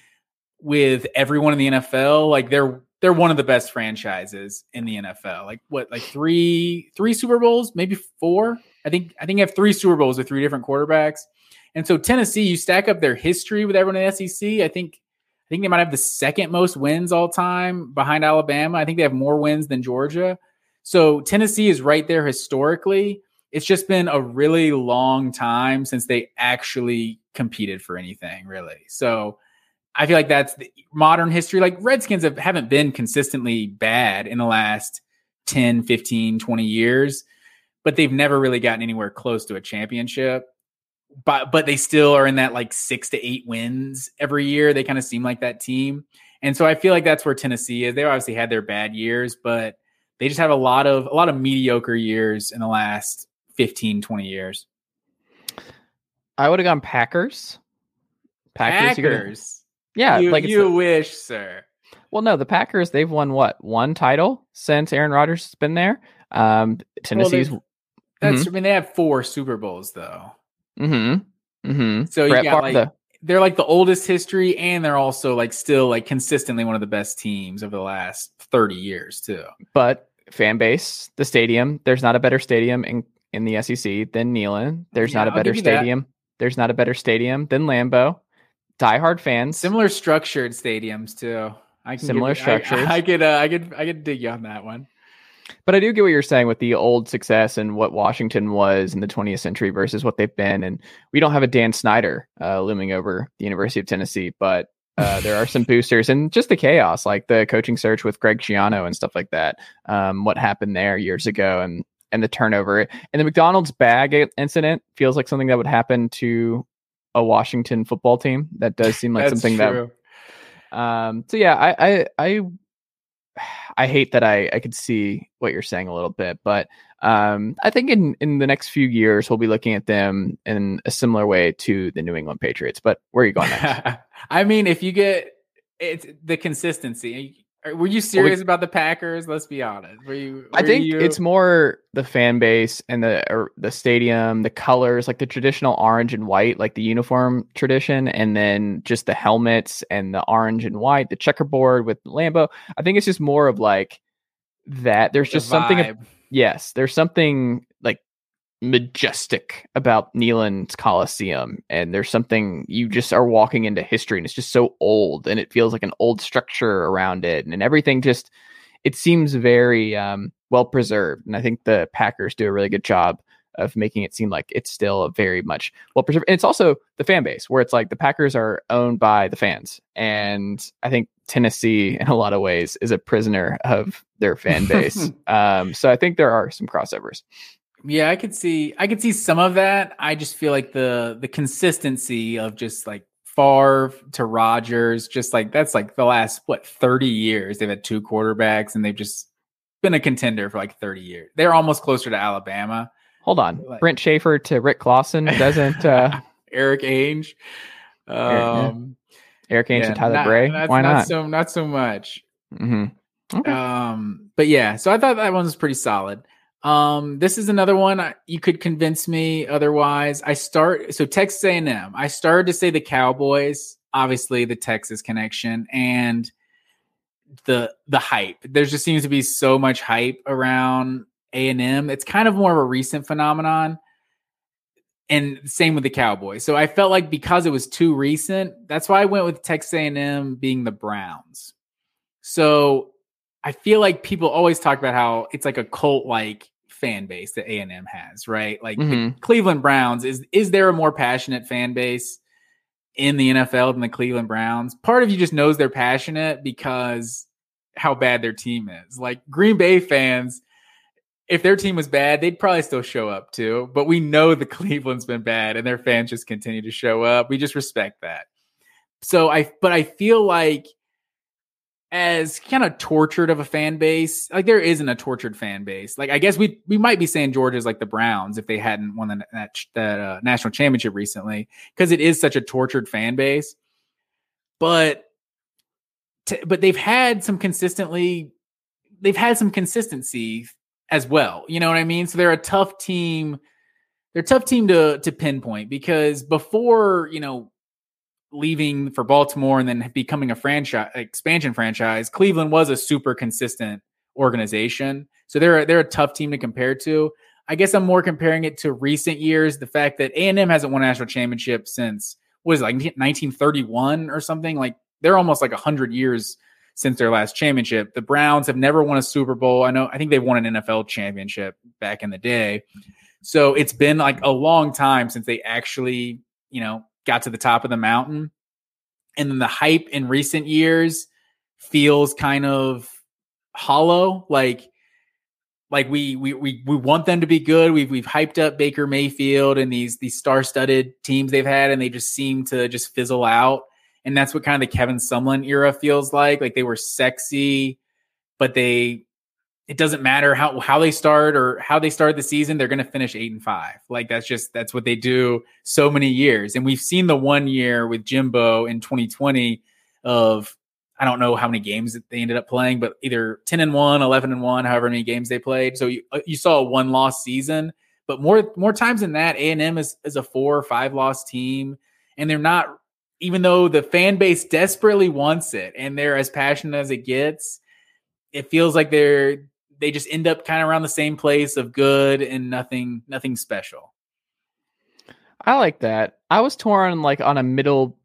S3: with everyone in the NFL, like they're they're one of the best franchises in the NFL. Like what, like three three Super Bowls, maybe four. I think I think you have three Super Bowls with three different quarterbacks. And so Tennessee, you stack up their history with everyone in the SEC. I think I think they might have the second most wins all time behind Alabama. I think they have more wins than Georgia. So Tennessee is right there historically. It's just been a really long time since they actually competed for anything, really. So I feel like that's the modern history. Like Redskins have, haven't been consistently bad in the last 10, 15, 20 years, but they've never really gotten anywhere close to a championship. But but they still are in that like six to eight wins every year. They kind of seem like that team. And so I feel like that's where Tennessee is. They obviously had their bad years, but they just have a lot of a lot of mediocre years in the last 15, 20 years.
S1: I would have gone Packers.
S3: Packers.
S1: could- yeah,
S3: you,
S1: like
S3: you
S1: the-
S3: wish, sir.
S1: well, no, the Packers they've won what one title since Aaron Rodgers has been there. Um, Tennessee's.
S3: That's I mean they have four Super Bowls though.
S1: mm-hmm. Mm-hmm.
S3: So you
S1: Brett
S3: got
S1: Favre,
S3: like they're like the oldest history and they're also like still like consistently one of the best teams over the last 30 years too.
S1: but fan base, the stadium. There's not a better stadium in in the SEC than Neyland. There's
S3: Yeah,
S1: not a better
S3: you that.
S1: stadium. There's not a better stadium than Lambeau. Diehard fans.
S3: Similar structured stadiums too. I can
S1: Similar structures.
S3: I, could uh, I could I could dig you on that one.
S1: But I do get what you're saying with the old success and what Washington was in the 20th century versus what they've been. And we don't have a Dan Snyder uh, looming over the University of Tennessee, but uh, there are some boosters and just the chaos, like the coaching search with Greg Schiano and stuff like that. Um, what happened there years ago and and the turnover and the McDonald's bag incident feels like something that would happen to a Washington football team. That does seem like something
S3: true.
S1: that um, so yeah, I, I, I, I hate that I, I could see what you're saying a little bit, but um, I think in in the next few years we'll be looking at them in a similar way to the New England Patriots. But where are you going next?
S3: I mean, if you get it's the consistency. Were you serious about the Packers? Let's be honest. Were you?
S1: I think
S3: you...
S1: it's more the fan base and the or the stadium, the colors, like the traditional orange and white, like the uniform tradition, and then just the helmets and the orange and white, the checkerboard with Lambeau. I think it's just more of like that. There's
S3: the
S1: just something. Yes, there's something majestic about Neyland's Coliseum, and there's something you just are walking into history, and it's just so old, and it feels like an old structure around it, and everything just it seems very um, well preserved, and I think the Packers do a really good job of making it seem like it's still a very much well preserved. And it's also the fan base where it's like the Packers are owned by the fans, and I think Tennessee in a lot of ways is a prisoner of their fan base. um, so I think there are some crossovers.
S3: Yeah, I could see I could see some of that. I just feel like the the consistency of just like Favre to Rodgers, just like that's like the last what 30 years they've had two quarterbacks and they've just been a contender for like 30 years. They're almost closer to Alabama.
S1: Hold on,
S3: Like-
S1: Brent Schaeffer to Rick Clausen doesn't uh,
S3: Erik Ainge. Um
S1: Erik Ainge
S3: yeah,
S1: and Tyler
S3: not-
S1: Bray?
S3: not-
S1: Why not?
S3: so not so much.
S1: hmm Okay.
S3: Um, but yeah, so I thought that one was pretty solid. Um, this is another one I- you could convince me otherwise. I start so Texas A&M. I started to say the Cowboys, obviously the Texas connection, and the the hype. There just seems to be so much hype around A&M. It's kind of more of a recent phenomenon. And same with the Cowboys. So I felt like because it was too recent, that's why I went with Texas A&M being the Browns. So I feel like people always talk about how it's like a cult like fan base that A&M has, right? Like
S1: Mhm.
S3: Cleveland Browns is is there a more passionate fan base in the NFL than the Cleveland Browns? Part of you just knows they're passionate because how bad their team is. Like Green Bay fans if their team was bad, they'd probably still show up too. But we know the Cleveland's been bad and their fans just continue to show up. We just respect that. So I but I feel like as kind of tortured of a fan base, like there isn't a tortured fan base. Like I guess we we might be saying Georgia's like the Browns if they hadn't won the, that that uh, national championship recently because it is such a tortured fan base. But t- but they've had some consistently they've had some consistency as well. You know what I mean? So they're a tough team. They're a tough team to to pinpoint because before you know leaving for Baltimore and then becoming a franchise expansion franchise, Cleveland was a super consistent organization. So they're they're a tough team to compare to. I guess I'm more comparing it to recent years. The fact that A and M hasn't won a national championship since it, like 1931 or something. Like they're almost like hundred years since their last championship. The Browns have never won a Super Bowl. I know. I think they won an NFL championship back in the day. So it's been like a long time since they actually, you know, got to the top of the mountain. And then the hype in recent years feels kind of hollow. Like, like we we we we want them to be good. We've we've hyped up Baker Mayfield and these these star-studded teams they've had, and they just seem to just fizzle out. And that's what kind of the Kevin Sumlin era feels like. Like they were sexy, but they it doesn't matter how how they start or how they start the season, they're going to finish 8 and 5. Like that's just that's what they do so many years. And we've seen the one year with Jimbo in 2020 of I don't know how many games that they ended up playing, but either 10 and 1, 11 and 1, however many games they played. So you, uh, you saw a one loss season, but more more times than that, A&M is is a 4 or 5 loss team and they're not even though the fan base desperately wants it and they're as passionate as it gets, it feels like they're they just end up kind of around the same place of good and nothing nothing special.
S1: I like that. I was torn like on a middle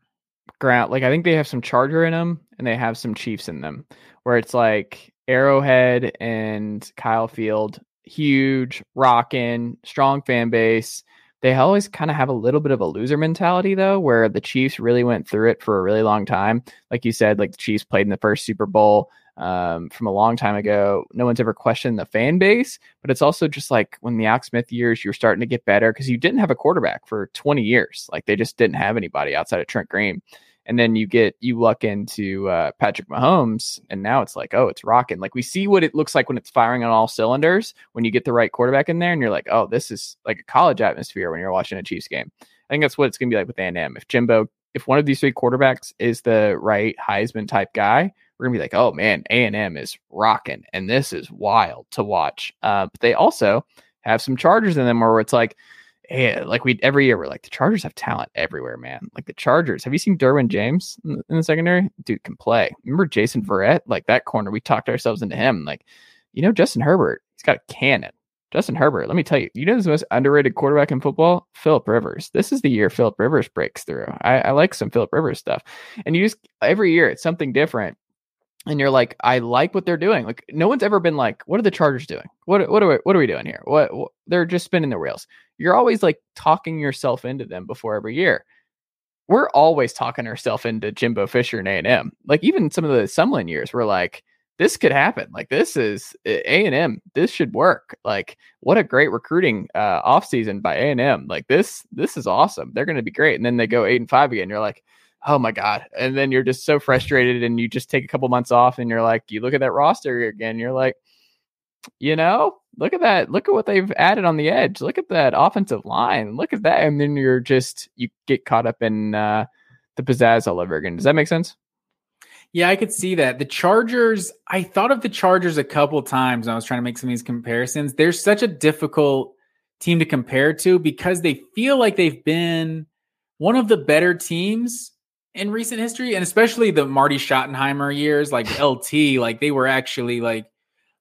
S1: ground. Like I think they have some Charger in them and they have some Chiefs in them, where it's like Arrowhead and Kyle Field, huge, rockin', strong fan base. They always kind of have a little bit of a loser mentality though, where the Chiefs really went through it for a really long time. Like you said, like the Chiefs played in the first Super Bowl um, from a long time ago. No one's ever questioned the fan base, but it's also just like when the Alex Smith years, you're starting to get better because you didn't have a quarterback for 20 years. Like they just didn't have anybody outside of Trent Green. And then you get you luck into uh, Patrick Mahomes, and now it's like, oh, it's rocking. Like we see what it looks like when it's firing on all cylinders. When you get the right quarterback in there, and you're like, oh, this is like a college atmosphere when you're watching a Chiefs game. I think that's what it's going to be like with A&M. If Jimbo, if one of these three quarterbacks is the right Heisman type guy, we're gonna be like, oh man, A and M is rocking, and this is wild to watch. Uh, but they also have some Chargers in them where it's like, yeah, like we every year we're like the Chargers have talent everywhere, man. Like the Chargers. Have you seen Derwin James in, in the secondary? Dude can play. Remember Jason Verrett? Like that corner, we talked ourselves into him. Like, you know, Justin Herbert, he's got a cannon. Justin Herbert, let me tell you, you know, the most underrated quarterback in football? Philip Rivers. This is the year Philip Rivers breaks through. I, I like some Philip Rivers stuff. And you just, every year, it's something different. And you're like, I like what they're doing. Like, no one's ever been like, what are the Chargers doing? What, what, are, we, what are we doing here? What, what, they're just spinning the wheels. You're always like talking yourself into them before every year. We're always talking ourselves into Jimbo Fisher and A&M. Like, even some of the Sumlin years, we're like, this could happen. Like this is A and M. This should work. Like what a great recruiting uh, offseason by A and M. Like this, this is awesome. They're going to be great. And then they go eight and five again. You're like, oh my god. And then you're just so frustrated, and you just take a couple months off, and you're like, you look at that roster again. You're like, you know, look at that. Look at what they've added on the edge. Look at that offensive line. Look at that. And then you're just you get caught up in uh, the pizzazz all over again. Does that make sense?
S3: Yeah, I could see that. The Chargers, I thought of the Chargers a couple times when I was trying to make some of these comparisons. They're such a difficult team to compare to because they feel like they've been one of the better teams in recent history, and especially the Marty Schottenheimer years, like LT, like they were actually like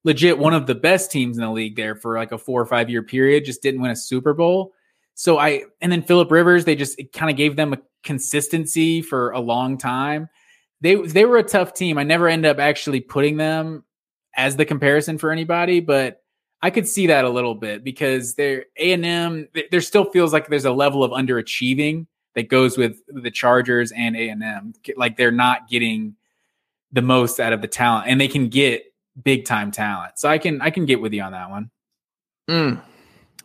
S3: legit one of the best teams in the league there for like a four or five year period, just didn't win a Super Bowl. So I, and then Philip Rivers, they just kind of gave them a consistency for a long time they they were a tough team. I never end up actually putting them as the comparison for anybody, but I could see that a little bit because they're A and M. There still feels like there's a level of underachieving that goes with the Chargers and A and M. Like they're not getting the most out of the talent, and they can get big time talent. So I can I can get with you on that one.
S1: Mm.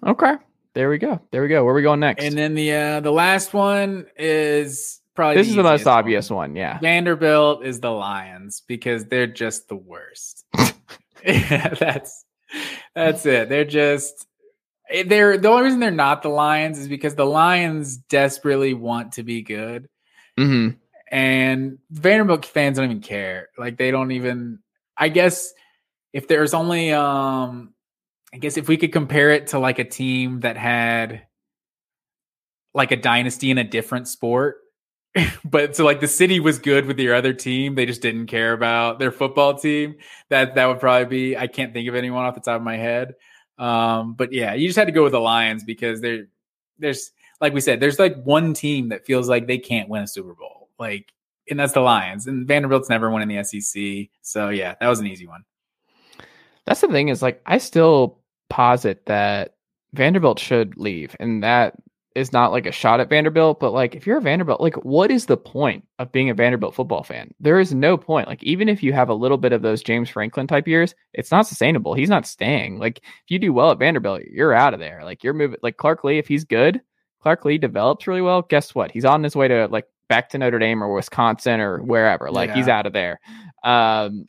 S1: Okay, there we go. There we go. Where are we going next?
S3: And then the uh, the last one is probably
S1: this the is the most obvious one. one. Yeah,
S3: Vanderbilt is the Lions because they're just the worst. yeah, that's that's it. They're just they're the only reason they're not the Lions is because the Lions desperately want to be good,
S1: mm-hmm.
S3: and Vanderbilt fans don't even care. Like they don't even. I guess if there's only um, I guess if we could compare it to like a team that had like a dynasty in a different sport but so like the city was good with your other team they just didn't care about their football team that that would probably be i can't think of anyone off the top of my head um but yeah you just had to go with the lions because there there's like we said there's like one team that feels like they can't win a super bowl like and that's the lions and vanderbilt's never won in the sec so yeah that was an easy one.
S1: That's the thing is like i still posit that vanderbilt should leave and that is not like a shot at Vanderbilt, but like if you're a Vanderbilt, like what is the point of being a Vanderbilt football fan? There is no point. Like even if you have a little bit of those James Franklin type years, it's not sustainable. He's not staying. Like if you do well at Vanderbilt, you're out of there. Like you're moving like Clark Lea, if he's good, Clark Lea develops really well. Guess what? He's on his way to like back to Notre Dame or Wisconsin or wherever. Like yeah. he's out of there. Um,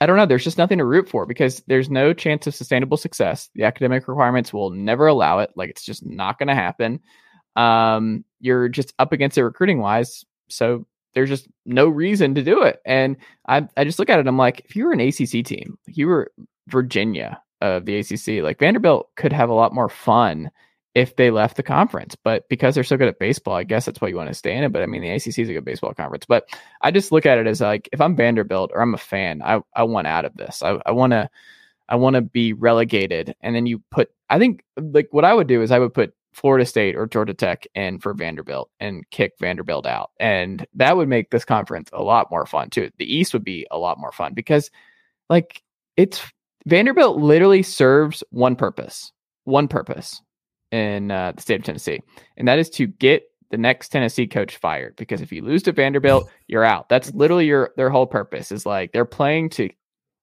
S1: I don't know. There's just nothing to root for because there's no chance of sustainable success. The academic requirements will never allow it. Like it's just not going to happen. Um, you're just up against it recruiting wise. So there's just no reason to do it. And I, I just look at it. I'm like, if you were an ACC team, if you were Virginia of the ACC, like Vanderbilt could have a lot more fun if they left the conference. But because they're so good at baseball, I guess that's why you want to stay in it. But I mean, the ACC is a good baseball conference. But I just look at it as like if I'm Vanderbilt or I'm a fan, I I want out of this. I, I want to I want to be relegated. And then you put I think like what I would do is I would put Florida State or Georgia Tech in for Vanderbilt and kick Vanderbilt out. And that would make this conference a lot more fun too. The East would be a lot more fun because like it's Vanderbilt literally serves one purpose. One purpose in uh, the state of Tennessee, and that is to get the next Tennessee coach fired. Because if you lose to Vanderbilt, you're out. That's literally your their whole purpose. Is like they're playing to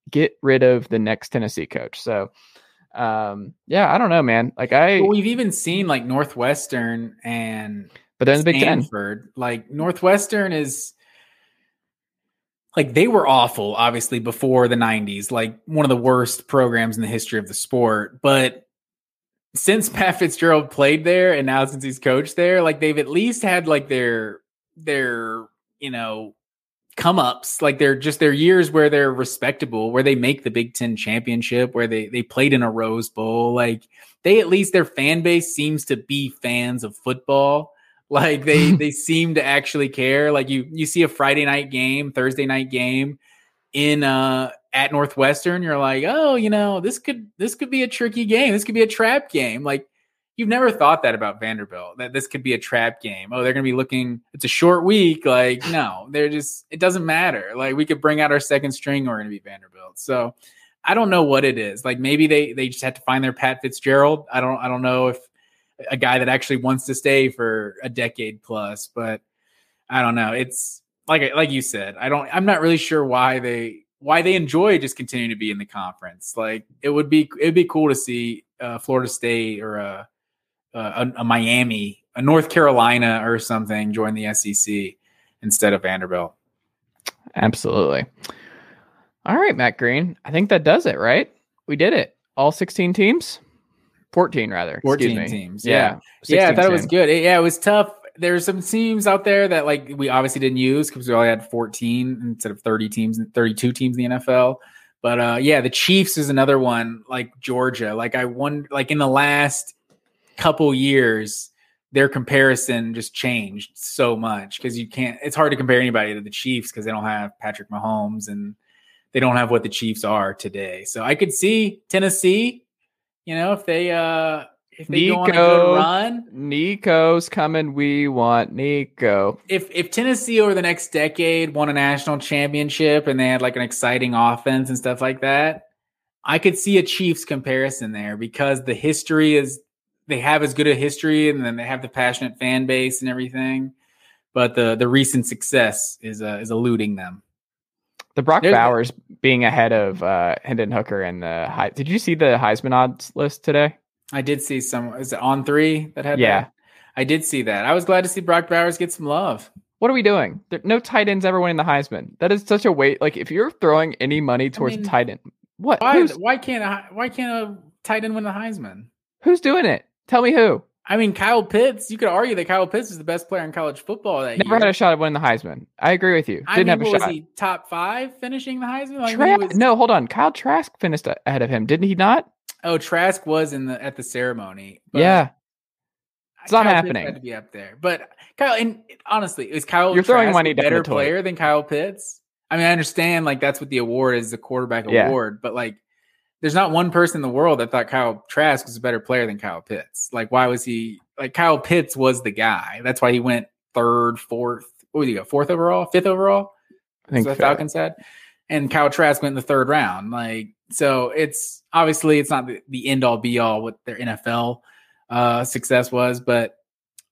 S1: get rid of the next Tennessee coach. So, um, yeah, I don't know, man. Like I,
S3: well, we've even seen like Northwestern and
S1: but then the Big Ten,
S3: like Northwestern is like they were awful obviously before the 90s like one of the worst programs in the history of the sport but since Pat Fitzgerald played there and now since he's coached there, like they've at least had like their their you know come ups. Like they're just their years where they're respectable, where they make the Big Ten championship, where they they played in a Rose Bowl. Like they at least their fan base seems to be fans of football. Like they they seem to actually care. Like you you see a Friday night game, Thursday night game in uh at Northwestern, you're like, oh, you know, this could this could be a tricky game. This could be a trap game. Like you've never thought that about Vanderbilt that this could be a trap game. Oh, they're going to be looking. It's a short week. Like no, they're just. It doesn't matter. Like we could bring out our second string. We're going to be Vanderbilt. So I don't know what it is. Like maybe they they just have to find their Pat Fitzgerald. I don't I don't know if a guy that actually wants to stay for a decade plus, but I don't know. It's like like you said. I don't. I'm not really sure why they why they enjoy just continuing to be in the conference. Like it would be it'd be cool to see uh, Florida State or a a, a, Miami, a North Carolina or something join the SEC instead of Vanderbilt.
S1: Absolutely. All right, Matt Green. I think that does it, right? We did it. All 16 teams? 14 rather.
S3: 14 teams. Yeah. Yeah, yeah I thought it was good. It, yeah, it was tough. There's some teams out there that like we obviously didn't use because we only had 14 instead of 30 teams and 32 teams in the NFL. But uh yeah, the Chiefs is another one like Georgia. Like I won like in the last couple years, their comparison just changed so much because you can't. It's hard to compare anybody to the Chiefs because they don't have Patrick Mahomes and they don't have what the Chiefs are today. So I could see Tennessee, you know, if they uh if they Nico, go on a good run,
S1: Nico's coming. We want Nico.
S3: If if Tennessee over the next decade won a national championship and they had like an exciting offense and stuff like that, I could see a Chiefs comparison there because the history is they have as good a history and then they have the passionate fan base and everything, but the the recent success is uh, is eluding them.
S1: The Brock There's Bowers being ahead of uh, Hendon Hooker and the high. Did you see the Heisman odds list today?
S3: I did see some. Is it on three that had?
S1: Yeah,
S3: that? I did see that. I was glad to see Brock Bowers get some love.
S1: What are we doing? There, no tight ends ever winning the Heisman. That is such a weight. Like if you're throwing any money towards I mean, tight end, what?
S3: Why, why can't a, why can't a tight end win the Heisman?
S1: Who's doing it? Tell me who.
S3: I mean, Kyle Pitts. You could argue that Kyle Pitts is the best player in college football that
S1: Never
S3: year.
S1: had a shot at winning the Heisman. I agree with you. Didn't
S3: I mean,
S1: have a
S3: shot.
S1: Was
S3: he top five finishing the Heisman?
S1: Like Tra- was... No, hold on. Kyle Trask finished ahead of him, didn't he not?
S3: Oh, Trask was in the at the ceremony.
S1: yeah, it's Kyle
S3: not
S1: happening.
S3: Had to be up there, but Kyle. And honestly, is Kyle
S1: you're throwing money
S3: better
S1: the
S3: player than Kyle Pitts? I mean, I understand like that's what the award is, the quarterback
S1: yeah.
S3: award, but like there's not one person in the world that thought Kyle Trask was a better player than Kyle Pitts. Like, why was he like Kyle Pitts was the guy? That's why he went third, fourth. What did he go? Fourth overall, fifth overall?
S1: I think
S3: the Falcons said. And Kyle Trask went in the third round. Like, so it's obviously it's not the, the end all be all what their NFL uh, success was, but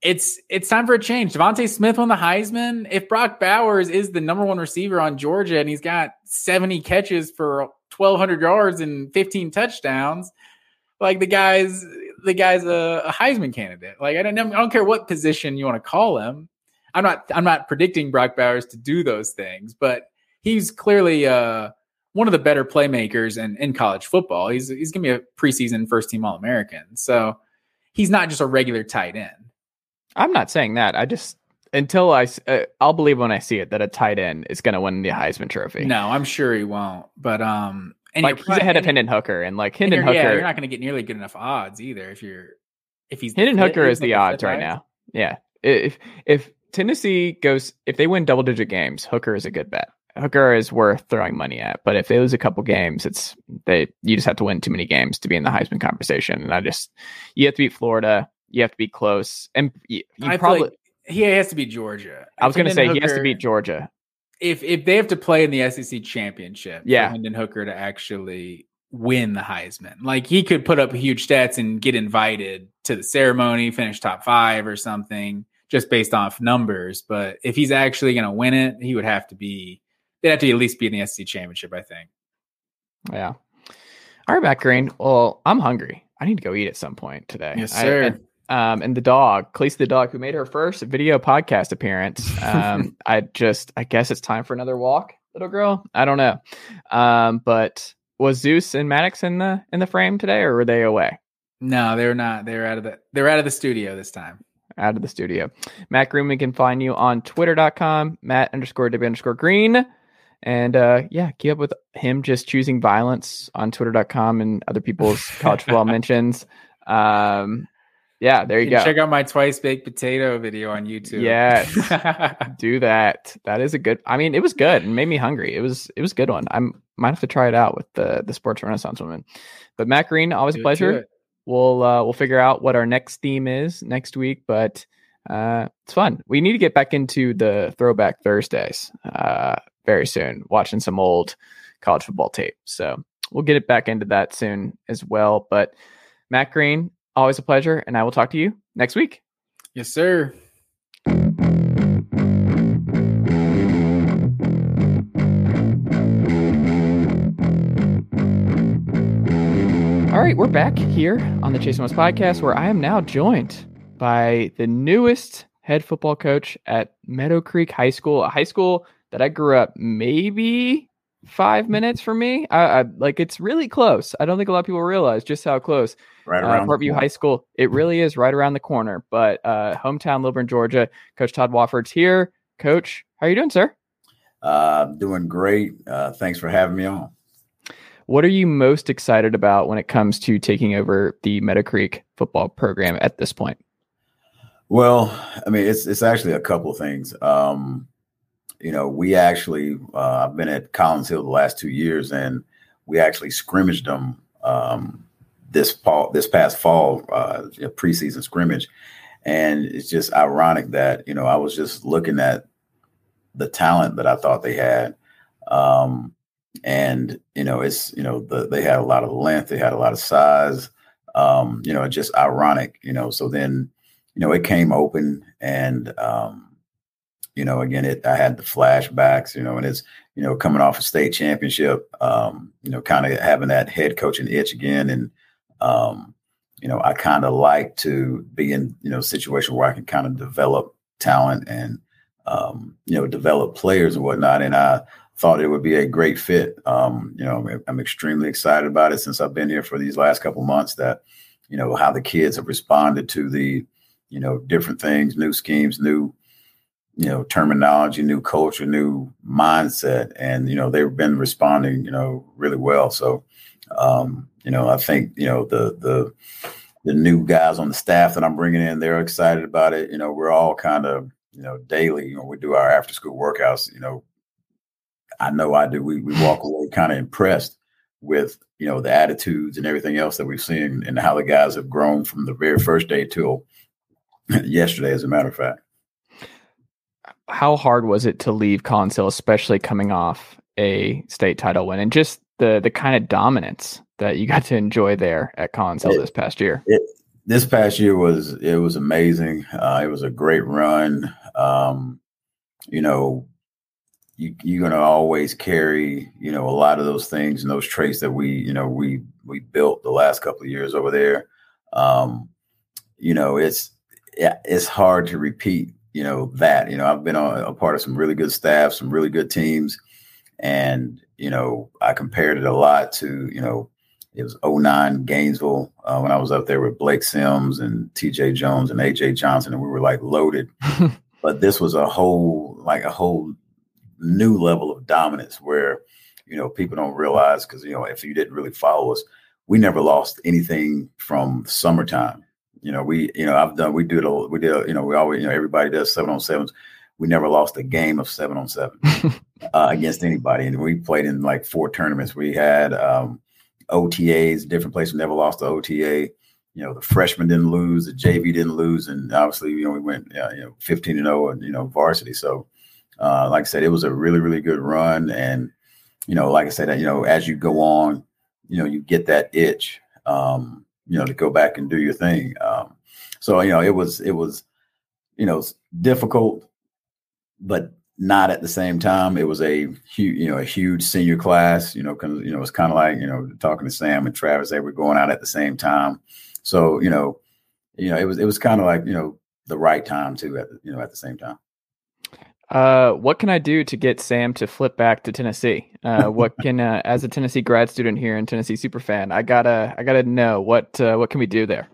S3: it's it's time for a change. DeVonta Smith won the Heisman. If Brock Bowers is the number one receiver on Georgia and he's got 70 catches for 1,200 yards and 15 touchdowns. Like the guy's the guy's a, a Heisman candidate. Like I don't I don't care what position you want to call him. I'm not I'm not predicting Brock Bowers to do those things, but he's clearly uh, one of the better playmakers in, in college football. He's he's gonna be a preseason first team All American. So he's not just a regular tight end.
S1: I'm not saying that. I just until I, uh, I'll believe when I see it that a tight end is going to win the Heisman Trophy.
S3: No, I'm sure he won't. But um,
S1: and like he's ahead of Hendon Hooker, and like Hendon Hooker, yeah,
S3: you're not going to get nearly good enough odds either if you're if he's
S1: Hendon Hooker is the odds right now. Yeah, if if Tennessee goes if they win double digit games, Hooker is a good bet. Hooker is worth throwing money at, but if they lose a couple games, it's they you just have to win too many games to be in the Heisman conversation. And I just you have to beat Florida, you have to be close, and you, you
S3: I
S1: probably
S3: like he has to beat Georgia.
S1: I was going to say Hooker, he has to beat Georgia.
S3: If if they have to play in the SEC championship,
S1: yeah,
S3: Hendon Hooker to actually win the Heisman, like he could put up huge stats and get invited to the ceremony, finish top five or something, just based off numbers. But if he's actually going to win it, he would have to be. They'd have to at least be in the SC championship, I think.
S1: Yeah. All right, Matt Green. Well, I'm hungry. I need to go eat at some point today.
S3: Yes, sir.
S1: I, um, and the dog, Khaleesi the dog, who made her first video podcast appearance. Um, I just, I guess it's time for another walk, little girl. I don't know. Um, but was Zeus and Maddox in the in the frame today, or were they away?
S3: No, they were not. They were out of the. They're out of the studio this time.
S1: out of the studio. Matt Green, we can find you on twitter.com, Matt underscore W underscore Green. And uh, yeah, keep up with him just choosing violence on twitter.com and other people's college football mentions. Um, yeah, there you,
S3: You
S1: go.
S3: check out my twice baked potato video on YouTube.
S1: Yes. Do that. That is a good. I mean, it was good and made me hungry. It was it was a good one. I might have to try it out with the the sports renaissance woman. But Matt Green, always a
S3: Do do
S1: pleasure.
S3: it.
S1: We'll uh, we'll figure out what our next theme is next week, but uh, it's fun. We need to get back into the throwback Thursdays uh, very soon. Watching some old college football tape, so we'll get it back into that soon as well. But Matt Green, always a pleasure, and I will talk to you next week.
S3: Yes, sir.
S1: All right, we're back here on the Chase Thomas podcast, where I am now joined by the newest head football coach at Meadowcreek High School, a high school that I grew up maybe five minutes from me. I, I like it's really close. I don't think a lot of people realize just how close
S4: right
S1: uh,
S4: around the
S1: Parkview. High School. It really is right around the corner. But uh, hometown, Lilburn, Georgia. Coach Todd Wofford's here. Coach, how are you doing, sir?
S4: Uh, doing great. Uh, thanks for having me on.
S1: What are you most excited about when it comes to taking over the Meadowcreek football program at this point?
S4: Well, I mean, it's it's actually a couple of things. Um, you know, we actually uh, I've been at Collins Hill the last two years, and we actually scrimmaged them um, this fall, this past fall, uh, preseason scrimmage, and it's just ironic that you know I was just looking at the talent that I thought they had. Um, and you know it's you know the, they had a lot of length they had a lot of size um you know just ironic you know so then you know it came open and um you know again it i had the flashbacks you know and it's you know coming off a state championship um you know kind of having that head coaching itch again and um you know i kind of like to be in you know situation where i can kind of develop talent and um you know develop players and whatnot and i thought it would be a great fit. Um, you know, I'm extremely excited about it since I've been here for these last couple months. That you know how the kids have responded to the you know different things, new schemes, new you know terminology, new culture, new mindset, and you know they've been responding you know really well. So um, you know I think you know the the the new guys on the staff that I'm bringing in, they're excited about it. You know, we're all kind of you know daily. You know, we do our after school workouts. You know, I know I do. We we walk away kind of impressed with you know the attitudes and everything else that we've seen and how the guys have grown from the very first day till yesterday, as a matter of fact.
S1: How hard was it to leave Collins Hill, especially coming off a state title win, and just the the kind of dominance that you got to enjoy there at Collins Hill
S4: It-
S1: this past year?
S4: It, this past year was it was amazing. Uh, it was a great run. Um, you know, you, you're gonna always carry you know a lot of those things and those traits that we you know we we built the last couple of years over there. Um, you know, it's it's hard to repeat. You know that you know I've been on a part of some really good staff, some really good teams, and you know I compared it a lot to you know it was 09 Gainesville uh, when I was up there with Blake Sims and TJ Jones and AJ Johnson, and we were like loaded. but this was a whole, like a whole new level of dominance where, you know, people don't realize because, you know, if you didn't really follow us, we never lost anything from summertime. You know, we, you know, I've done, we do it, we did, you know, we always, you know, everybody does seven on sevens. We never lost a game of seven on seven uh, against anybody. And we played in like four tournaments. We had um, OTAs, different places, We never lost the OTA. You know, the freshmen didn't lose, the JV didn't lose, and obviously, you know, we went, uh, you know, 15 and 0 and, you know, varsity. So, uh, like I said, it was a really, really good run. And, you know, like I said, you know, as you go on, you know, you get that itch, um, you know, to go back and do your thing. Um, so, you know, it was, it was, you know, difficult, but not at the same time. It was a huge, you know, a huge senior class. You know, because you know it's kind of like you know talking to Sam and Travis. They were going out at the same time, so you know, you know, it was it was kind of like you know the right time too. At the, you know at the same time.
S1: Uh, what can I do to get Sam to flip back to Tennessee? Uh, what can, uh, as a Tennessee grad student here and Tennessee super fan, I gotta, I gotta know what, uh, what can we do there?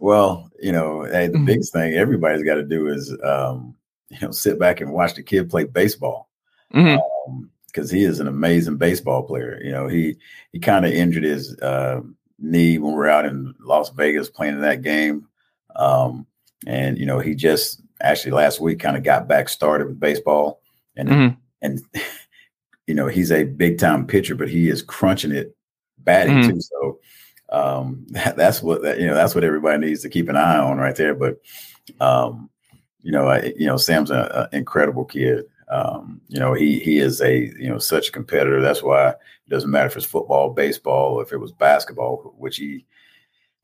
S4: well, you know, hey, the biggest thing everybody's got to do is, um, you know, sit back and watch the kid play baseball.
S1: Mhm.
S4: Um, because he is an amazing baseball player. You know, he he kind of injured his uh, knee when we were out in Las Vegas playing in that game, um, and you know he just actually last week kind of got back started with baseball, and
S1: Mhm.
S4: and you know he's a big time pitcher, but he is crunching it batting
S1: Mhm.
S4: too. So um, that, that's what that, you know that's what everybody needs to keep an eye on right there. But um, you know, I, you know, Sam's an incredible kid. Um, you know, he he is a you know such a competitor. That's why it doesn't matter if it's football, baseball, or if it was basketball, which he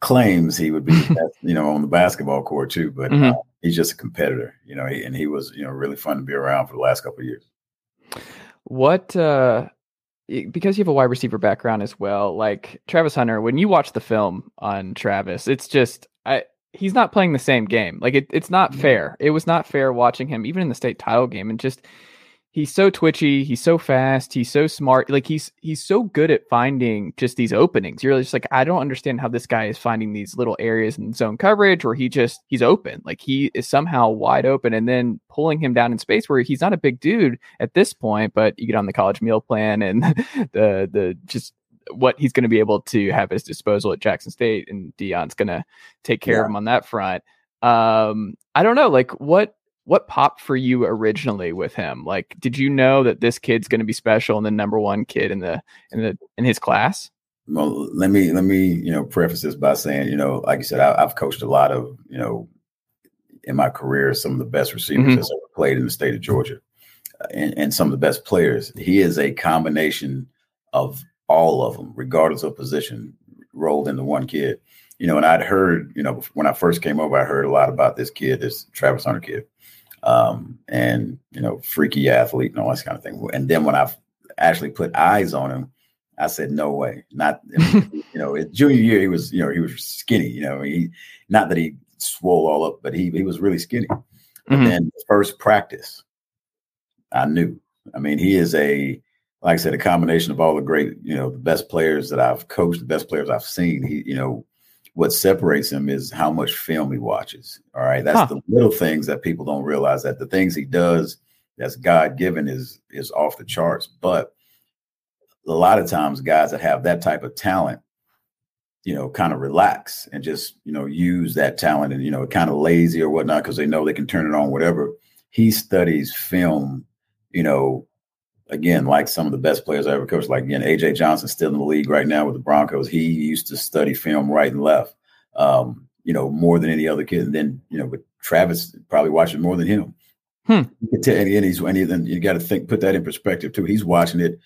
S4: claims he would be, you know, on the basketball court too. But
S1: Mhm.
S4: uh, he's just a competitor, you know. And he was you know really fun to be around for the last couple of years.
S1: What uh because you have a wide receiver background as well, like Travis Hunter, when you watch the film on Travis, it's just I he's not playing the same game. Like it, it's not fair. It was not fair watching him even in the state title game and just he's so twitchy, he's so fast, he's so smart. Like he's he's so good at finding just these openings. You're just like I don't understand how this guy is finding these little areas in zone coverage where he just he's open. Like he is somehow wide open and then pulling him down in space where he's not a big dude at this point, but you get on the college meal plan and the the just what he's going to be able to have at his disposal at Jackson State and Deion's going to take care of him on that front. Um I don't know like what what popped for you originally with him? Like did you know that this kid's going to be special and the number 1 kid in the in the in his class?
S4: Well, let me let me you know preface this by saying you know like you said I, I've coached a lot of you know in my career some of the best receivers
S1: Mhm.
S4: that's ever played in the state of Georgia, uh, and, and some of the best players. He is a combination of all of them, regardless of position, rolled into one kid. You know, and I'd heard you know when I first came over, I heard a lot about this kid, this Travis Hunter kid, um, and you know, freaky athlete and all that kind of thing. And then when I actually put eyes on him. I said, no way. Not, you know, junior year, he was, you know, he was skinny, you know, he, not that he swole all up, but he, he was really skinny. But
S1: Mhm.
S4: then first practice, I knew. I mean, he is a, like I said, a combination of all the great, you know, the best players that I've coached, the best players I've seen. He, you know, what separates him is how much film he watches. All right. That's
S1: Huh.
S4: the little things that people don't realize that the things he does that's God given is is off the charts. But a lot of times guys that have that type of talent, you know, kind of relax and just, you know, use that talent and, you know, kind of lazy or whatnot because they know they can turn it on, whatever. He studies film, you know, again, like some of the best players I ever coached, like again, AJ Johnson still in the league right now with the Broncos. He used to study film right and left, um, you know, more than any other kid. And then, you know, but Travis probably watching more than him.
S1: Hmm.
S4: You and he's, and he, you got to think, put that in perspective too. He's watching it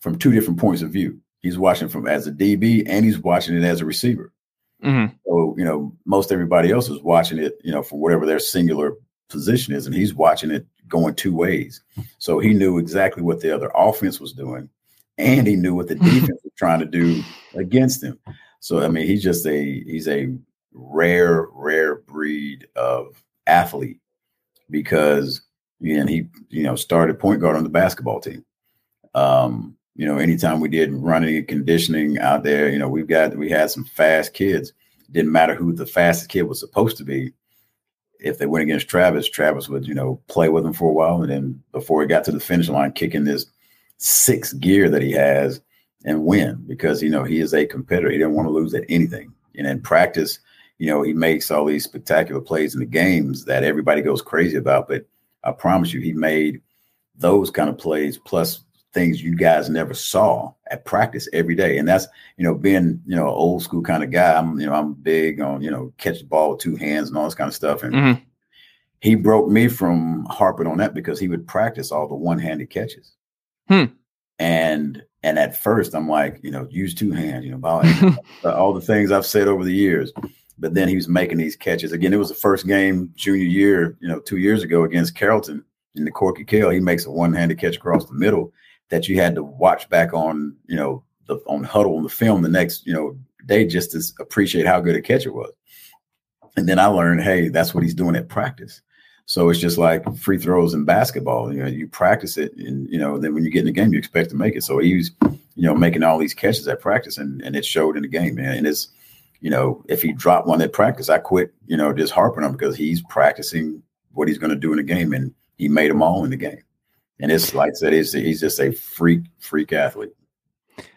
S4: from two different points of view. He's watching from as a DB and he's watching it as a receiver.
S1: Mhm.
S4: So, you know, most everybody else is watching it, you know, for whatever their singular position is, and he's watching it going two ways. So he knew exactly what the other offense was doing, and he knew what the defense was trying to do against him. So I mean, he's just a he's a rare, rare breed of athlete because and he you know started point guard on the basketball team. Um, you know, anytime we did running and conditioning out there, you know, we've got we had some fast kids. Didn't matter who the fastest kid was supposed to be. If they went against Travis, Travis would, you know, play with him for a while. And then before he got to the finish line, kick in this sixth gear that he has and win because, you know, he is a competitor. He didn't want to lose at anything. And in practice, you know, he makes all these spectacular plays in the games that everybody goes crazy about. But I promise you, he made those kind of plays plus things you guys never saw at practice every day. And that's, you know, being, you know, old school kind of guy. I'm, you know, I'm big on, you know, catch the ball with two hands and all this kind of stuff. And
S1: Mhm.
S4: he broke me from harping on that because he would practice all the one-handed catches.
S1: Hmm.
S4: And and at first I'm like, you know, use two hands, you know, ball, all the things I've said over the years. But then he was making these catches. Again, it was the first game junior year, you know, two years ago against Carrollton in the Corky Kell. He makes a one-handed catch across the middle that you had to watch back on, you know, the on Hudl on the film the next, you know, day just to appreciate how good a catch it was. And then I learned, hey, that's what he's doing at practice. So it's just like free throws in basketball. You know, you practice it, and you know, then when you get in the game, you expect to make it. So he was, you know, making all these catches at practice, and and it showed in the game, man. And it's, you know, if he dropped one at practice, I quit, you know, just harping on him because he's practicing what he's going to do in the game, and he made them all in the game. And it's like I said, he's, he's just a freak, freak athlete.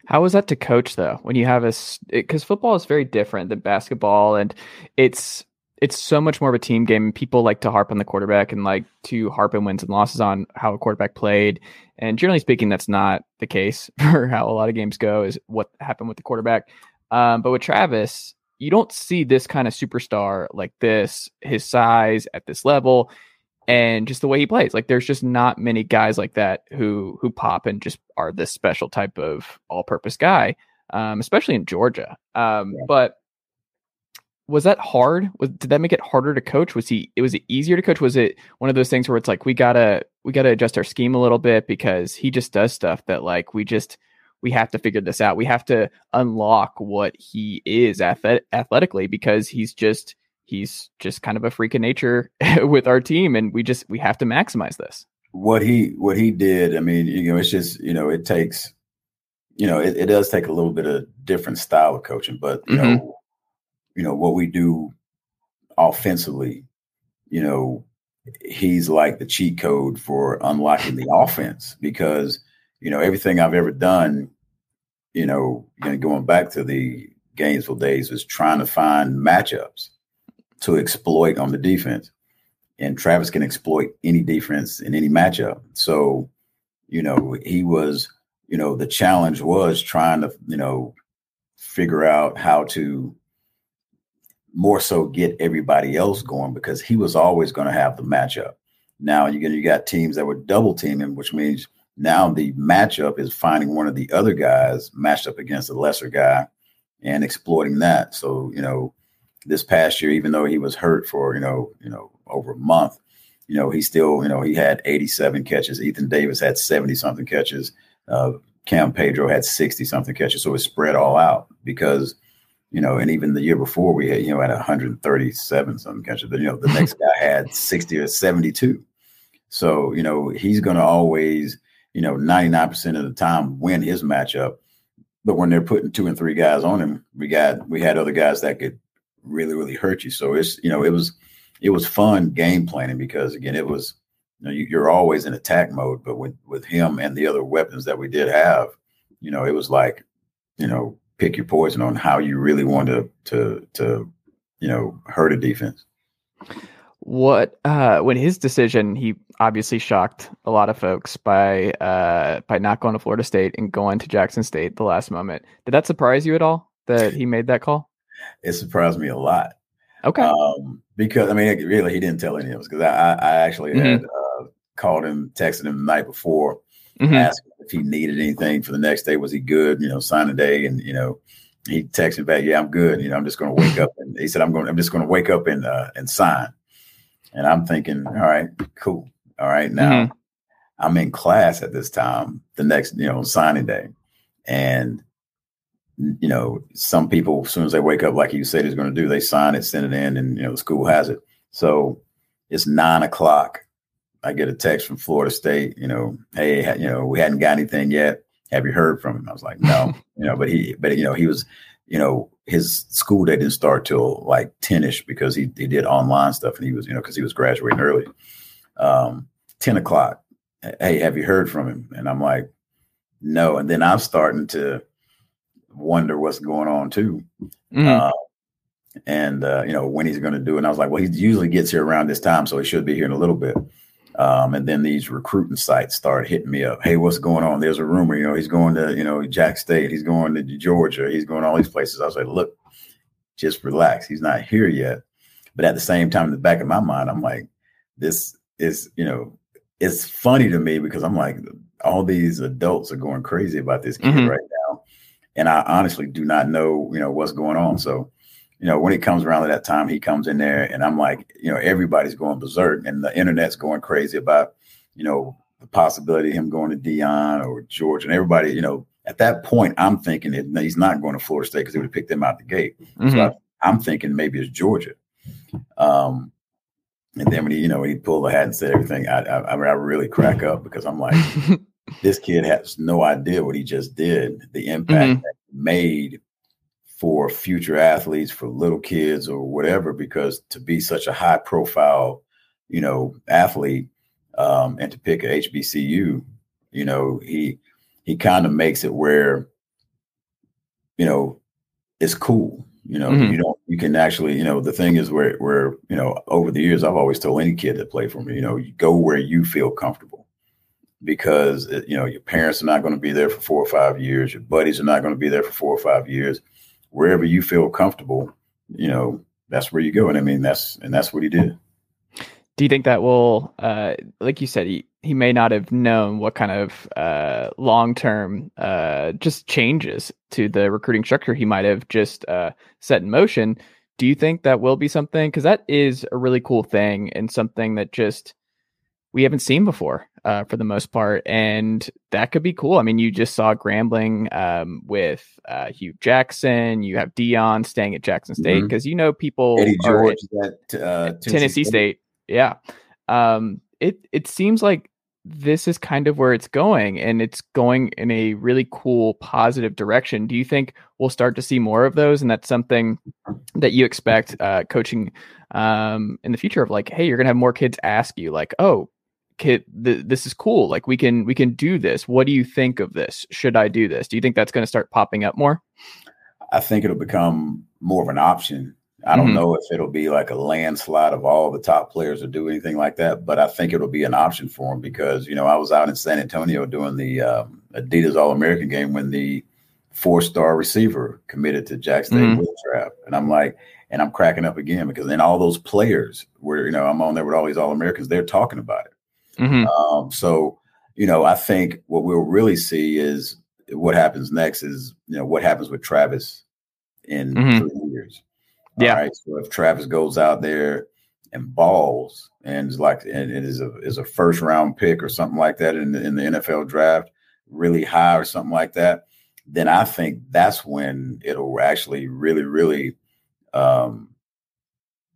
S1: How was that to coach though? When you have a because football is very different than basketball, and it's it's so much more of a team game. People like to harp on the quarterback and like to harp and wins and losses on how a quarterback played. And generally speaking, that's not the case for how a lot of games go. Is what happened with the quarterback. Um, but with Travis, you don't see this kind of superstar like this, his size at this level and just the way he plays. Like there's just not many guys like that who who pop and just are this special type of all-purpose guy, um, especially in Georgia. Um, yeah. But was that hard? Was, did that make it harder to coach? Was he? It was it easier to coach? Was it one of those things where it's like we gotta we gotta adjust our scheme a little bit because he just does stuff that like we just we have to figure this out. We have to unlock what he is athletically because he's just he's just kind of a freak of nature with our team, and we just we have to maximize this.
S4: What he what he did, I mean, you know, it's just you know, it takes, you know, it, it does take a little bit of different style of coaching, but you mm-hmm. know, you know what we do offensively, you know, he's like the cheat code for unlocking the offense because you know everything I've ever done, you know, going back to the Gainesville days was trying to find matchups to exploit on the defense. And Travis can exploit any defense in any matchup. So, you know, he was, you know, the challenge was trying to, you know, figure out how to more so get everybody else going because he was always going to have the matchup. Now you get you got teams that were double teaming, which means now the matchup is finding one of the other guys matched up against a lesser guy and exploiting that. So, you know, this past year, even though he was hurt for you know you know over a month, you know he still you know he had 87 catches. Ethan Davis had 70 something catches. Uh, Cam Pedro had 60 something catches. So it spread all out because you know, and even the year before we had you know had 137 something catches. But you know the next guy had 60 or 72. So you know he's going to always you know 99% of the time win his matchup. But when they're putting two and three guys on him, we got we had other guys that could really really hurt you. So it's you know it was it was fun game planning because again it was you know you're always in attack mode, but with with him and the other weapons that we did have, you know it was like you know pick your poison on how you really want to to to you know hurt a defense.
S1: What uh when his decision he obviously shocked a lot of folks by uh by not going to Florida State and going to Jackson State the last moment. Did that surprise you at all that he made that call?
S4: It surprised me a lot.
S1: Okay.
S4: Um, because I mean, really, he didn't tell any of us because I, I actually mm-hmm. had uh, called him, texted him the night before, mm-hmm. asked if he needed anything for the next day. Was he good? You know, sign a day, and you know, he texted back, "Yeah, I'm good. You know, I'm just going to wake up." And he said, "I'm going. I'm just going to wake up and uh, and sign." And I'm thinking, all right, cool. All right, now mm-hmm. I'm in class at this time, the next, you know, signing day, and you know, some people, as soon as they wake up, like you said, is going to do, they sign it, send it in, and, you know, the school has it. So it's nine o'clock. I get a text from Florida State, you know, hey, you know, we hadn't got anything yet. Have you heard from him? I was like, no, you know, but he, but, you know, he was, you know, his school day didn't start till like 10 ish because he, he did online stuff and he was, you know, because he was graduating early. Um, 10 o'clock. Hey, have you heard from him? And I'm like, no. And then I'm starting to, wonder what's going on too. Mm-hmm. Uh, and uh, you know when he's going to do it. And I was like, well, he usually gets here around this time, so he should be here in a little bit. Um, and then these recruiting sites start hitting me up. Hey, what's going on? There's a rumor, you know, he's going to, you know, Jack State, he's going to Georgia, he's going to all these places. I was like, look, just relax. He's not here yet. But at the same time, in the back of my mind, I'm like, this is, you know, it's funny to me because I'm like, all these adults are going crazy about this kid mm-hmm. right now and I honestly do not know, you know, what's going on. So, you know, when it comes around to that time, he comes in there, and I'm like, you know, everybody's going berserk, and the internet's going crazy about, you know, the possibility of him going to Deion or George, and everybody, you know, at that point, I'm thinking that he's not going to Florida State because he would have picked them out the gate. Mm-hmm. So I, am thinking maybe it's Georgia. Um, and then when he, you know, when he pulled the hat and said everything, I, I, I really crack up because I'm like, this kid has no idea what he just did, the impact mm-hmm. that he made for future athletes, for little kids or whatever, because to be such a high profile, you know, athlete um, and to pick a HBCU, you know, he he kind of makes it where, you know, it's cool. You know,
S1: Mhm.
S4: you don't you can actually, you know, the thing is where where, you know, over the years I've always told any kid that play for me, you know, you go where you feel comfortable. Because you know, your parents are not going to be there for four or five years, your buddies are not going to be there for four or five years. Wherever you feel comfortable, you know, that's where you go. And I mean that's and that's what he did.
S1: Do you think that will, uh, like you said, he, he may not have known what kind of uh, long term uh, just changes to the recruiting structure he might have just uh, set in motion. Do you think that will be something? Because that is a really cool thing and something that just we haven't seen before uh, for the most part. And that could be cool. I mean, you just saw Grambling um, with uh, Hue Jackson. You have Deion staying at Jackson State because you know people
S4: Eddie
S1: are
S4: George at uh,
S1: Tennessee State. Yeah. Um, it it seems like this is kind of where it's going, and it's going in a really cool, positive direction. Do you think we'll start to see more of those, and that's something that you expect uh, coaching um, in the future? Of like, hey, you're gonna have more kids ask you, like, oh, th- this is cool. Like, we can we can do this. What do you think of this? Should I do this? Do you think that's going to start popping up more?
S4: I think it'll become more of an option. I don't
S1: Mhm.
S4: know if it'll be like a landslide of all the top players or do anything like that, but I think it'll be an option for them because you know I was out in San Antonio doing the um, Adidas All American game when the four star receiver committed to Jack State
S1: Mhm.
S4: Will Trap, and I'm like, and I'm cracking up again because then all those players where you know I'm on there with all these All Americans, they're talking about it.
S1: Mhm.
S4: Um, so, you know, I think what we'll really see is what happens next is, you know, what happens with Travis in
S1: Mhm.
S4: three years.
S1: Yeah.
S4: All right. So if Travis goes out there and balls and is like, and it is a, is a first round pick or something like that in the, in the NFL draft, really high or something like that, then I think that's when it'll actually really, really, um,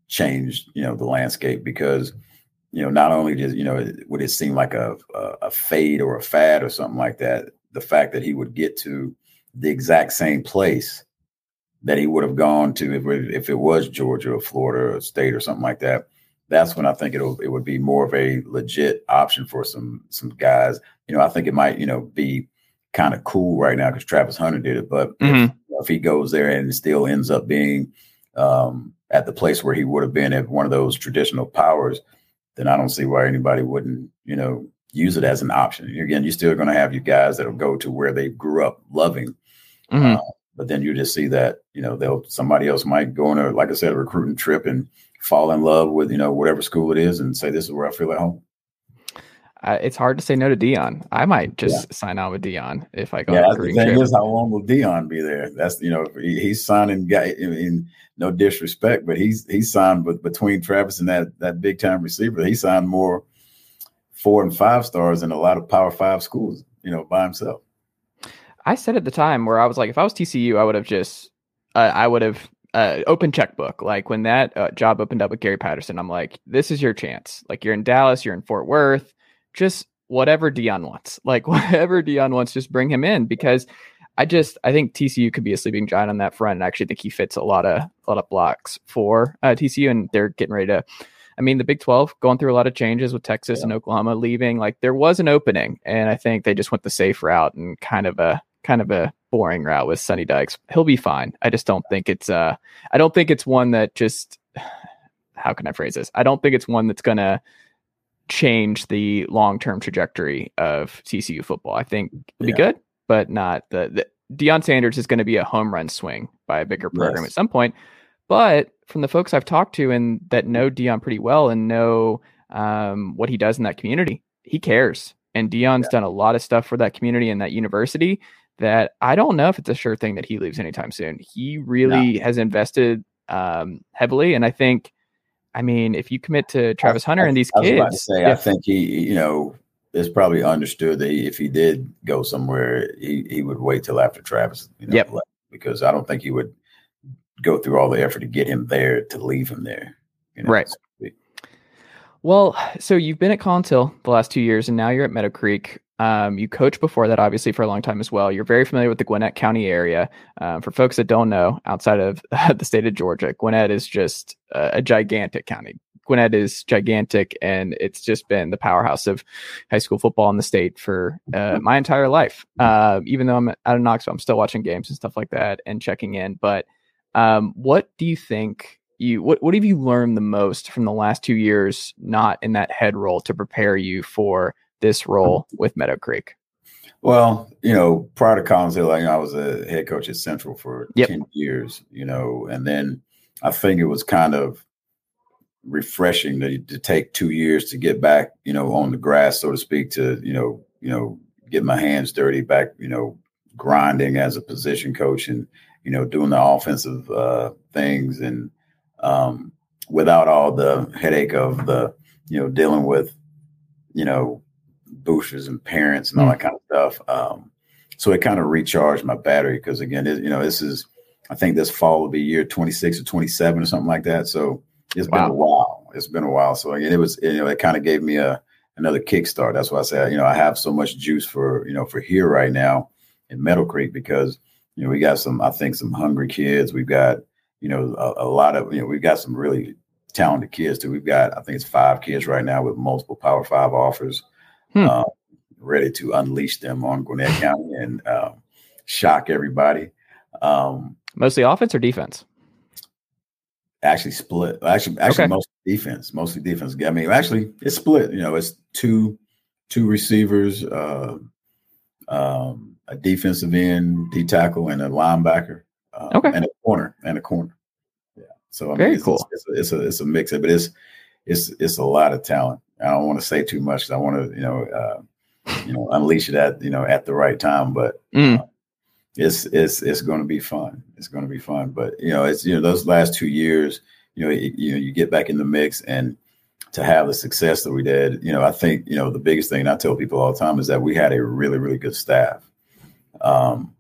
S4: change, you know, the landscape because, you know, not only does you know would it seem like a, a fade or a fad or something like that, the fact that he would get to the exact same place that he would have gone to if it, if it was Georgia or Florida or State or something like that. That's when I think it'll it would be more of a legit option for some some guys. You know, I think it might you know be kind of cool right now because Travis Hunter did it, but if,
S1: Mhm.
S4: if he goes there and still ends up being um, at the place where he would have been at one of those traditional powers, then I don't see why anybody wouldn't, you know, use it as an option. Again, you're still going to have your guys that'll go to where they grew up loving,
S1: Mhm.
S4: uh, but then you just see that, you know, they'll somebody else might go on a, like I said, a recruiting trip and fall in love with, you know, whatever school it is and say, this is where I feel at home.
S1: It's hard to say no to Deion. I might just sign on with Deion if I go
S4: Yeah, the thing
S1: trip.
S4: is, how long will Deion be there? That's you know, he, he's signing guy. I mean, no disrespect, but he's he's signed with between Travis and that that big time receiver. He signed more four and five stars in a lot of Power Five schools. You know, by himself.
S1: I said at the time where I was like, if I was TCU, I would have just, uh, I would have uh, open checkbook. Like when that uh, job opened up with Gary Patterson, I'm like, this is your chance. Like you're in Dallas, you're in Fort Worth, just whatever Deion wants. Like whatever Deion wants, just bring him in because I just I think TCU could be a sleeping giant on that front. And I actually think he fits a lot of a lot of blocks for uh, TCU, and they're getting ready to. I mean, the Big 12 going through a lot of changes with Texas
S4: Yeah.
S1: and Oklahoma leaving. Like there was an opening, and I think they just went the safe route and kind of a kind of a boring route with Sonny Dykes. He'll be fine. I just don't think it's uh I don't think it's one that just how can I phrase this? I don't think it's one that's gonna change the long term trajectory of TCU football. I think it'll be
S4: Yeah.
S1: good, but not the, the Deion Sanders is going to be a home run swing by a bigger program
S4: Yes.
S1: at some point. But from the folks I've talked to and that know Deion pretty well and know um, what he does in that community, he cares. And Deion's done a lot of stuff for that community and that university that I don't know if it's a sure thing that he leaves anytime soon. He really has invested um, heavily. And I think, I mean, if you commit to Travis Hunter
S4: I-
S1: and these
S4: I was
S1: kids,
S4: about to say,
S1: yeah,
S4: I think he, you know, it's probably understood that he, if he did go somewhere, he, he would wait till after Travis. You know,
S1: Yep.
S4: left, because I don't think he would go through all the effort to get him there to leave him there. You know?
S1: Right. Well, so you've been at Hill the last two years, and now you're at Meadowcreek. Um, you coached before that, obviously, for a long time as well. You're very familiar with the Gwinnett County area. Um, for folks that don't know, outside of the state of Georgia, Gwinnett is just a, a gigantic county. Gwinnett is gigantic, and it's just been the powerhouse of high school football in the state for uh, my entire life. Uh, even though I'm out of Knoxville, I'm still watching games and stuff like that and checking in. But um, what do you think? You what what have you learned the most from the last two years, not in that head role, to prepare you for this role with Meadowcreek?
S4: Well, you know, prior to Collins Hill, you know, I was a head coach at Central for
S1: Yep.
S4: 10 years, you know, and then I think it was kind of refreshing to, to take two years to get back, you know, on the grass, so to speak, to, you know, you know, get my hands dirty back, you know, grinding as a position coach and, you know, doing the offensive uh, things and um, without all the headache of the, you know, dealing with, you know, boosters and parents and all that kind of stuff. Um, so it kind of recharged my battery because again, it, you know, this is I think this fall will be year 26 or 27 or something like that. So it's been a while. It's been a while. So again, it was you know it kind of gave me a another kickstart. That's why I say you know I have so much juice for you know for here right now in Meadowcreek because you know we got some I think some hungry kids. We've got you know a, a lot of you know we've got some really talented kids too. We've got I think it's five kids right now with multiple Power Five offers,
S1: Hmm.
S4: um, ready to unleash them on Gwinnett County and um, shock everybody. Um,
S1: Mostly offense or defense?
S4: actually split. Actually, actually,
S1: Okay.
S4: mostly defense. Mostly defense. I mean, actually, it's split. You know, it's two two receivers, uh, um, a defensive end, D tackle, and a linebacker. Uh,
S1: Okay.
S4: and a corner and a corner. Yeah. So I mean,
S1: Very
S4: it's,
S1: cool.
S4: It's, a, it's a it's a mix, but it's it's it's a lot of talent. I don't want to say too much. I want to you know uh, you know unleash it at you know at the right time, but
S1: Mm.
S4: it's it's it's going to be fun. It's going to be fun. But you know, it's you know those last two years, you know, you, you know, you get back in the mix and to have the success that we did, you know, I think you know the biggest thing I tell people all the time is that we had a really really good staff, um,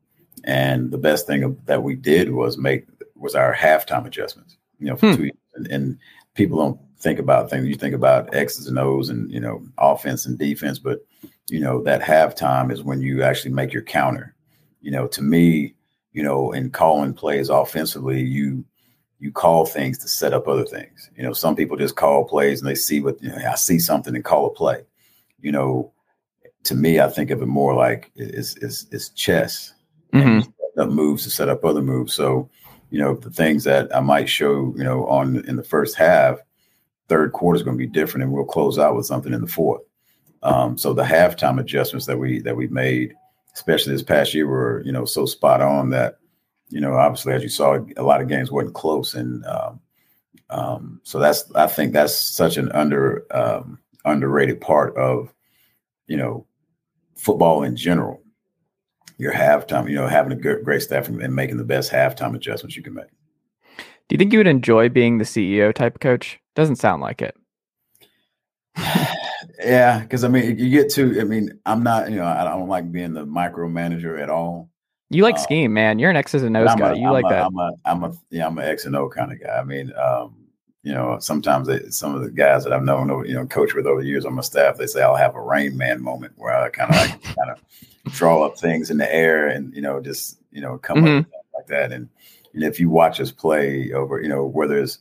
S4: and the best thing that we did was make was our halftime adjustments. You know, for
S1: Hmm.
S4: two years, and, and people don't think about things. You think about X's and O's and you know offense and defense, but you know that halftime is when you actually make your counter you know, to me, you know, in calling plays offensively, you you call things to set up other things. You know, some people just call plays and they see what you know, I see something and call a play. You know, to me, I think of it more like it's it's, it's chess.
S1: Mhm.
S4: Set up moves to set up other moves. So, you know, the things that I might show, you know, on in the first half, third quarter is going to be different, and we'll close out with something in the fourth. Um, so the halftime adjustments that we that we made especially this past year were you know so spot on that you know obviously as you saw a lot of games weren't close and um, um, so that's I think that's such an under um, underrated part of you know football in general. Your halftime, you know, having a good, great staff and and making the best halftime adjustments you can make.
S1: Do you think you would enjoy being the CEO type coach? Doesn't sound like it.
S4: yeah, because I mean, you get to. I mean, I'm not. You know, I don't like being the micromanager at all.
S1: You like
S4: Uh,
S1: scheme, man. You're an X's and O's
S4: I'm
S1: guy.
S4: a-
S1: you
S4: I'm
S1: like
S4: a-
S1: that.
S4: I'm a, I'm a, yeah, I'm an X and O kind of guy. I mean, um, you know, sometimes they, some of the guys that I've known, over, you know, coach with over the years on my staff, they say I'll have a Rain Man moment where I kind of like, kind of draw up things in the air and you know just you know come up
S1: Mhm.
S4: with like that. And and if you watch us play over, you know, whether it's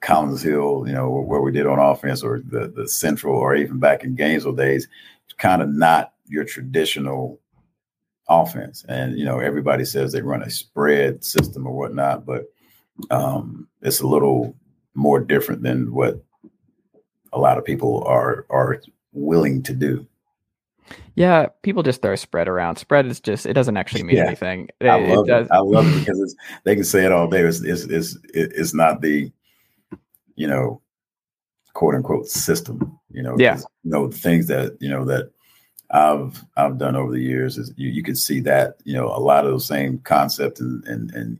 S4: Collins Hill, you know, where we did on offense or the the Central or even back in Gainesville days, it's kind of not your traditional offense. And you know, everybody says they run a spread system or whatnot, but um, it's a little more different than what a lot of people are are willing to do.
S1: Yeah, people just throw spread around. Spread is just it doesn't actually mean
S4: Yeah.
S1: anything. It,
S4: I
S1: it
S4: love
S1: does.
S4: it. I love it because it's, they can say it all day. It's, it's, it's, it's not the, you know, quote unquote system, you know,
S1: Yeah.
S4: you know, the things that, you know, that I've, I've done over the years is you, you can see that, you know, a lot of those same concepts and, and, and,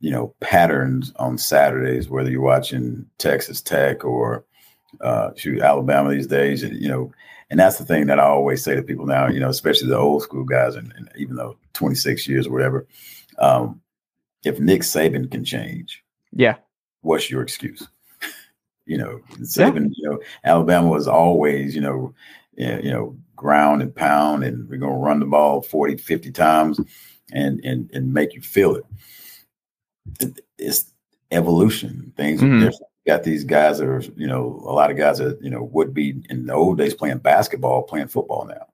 S4: you know, patterns on Saturdays, whether you're watching Texas Tech or, uh, shoot Alabama these days, and, you know, and that's the thing that I always say to people now, you know, especially the old school guys, and, and even though 26 years or whatever, um, if Nick Saban can change,
S1: Yeah,
S4: what's your excuse? You know, Saban, you know, Alabama was always, you know, you know, ground and pound, and we're going to run the ball 40, 50 times and, and, and make you feel it. it it's evolution. Things mm-hmm. got these guys that are, you know, a lot of guys that, you know, would be in the old days playing basketball, playing football now.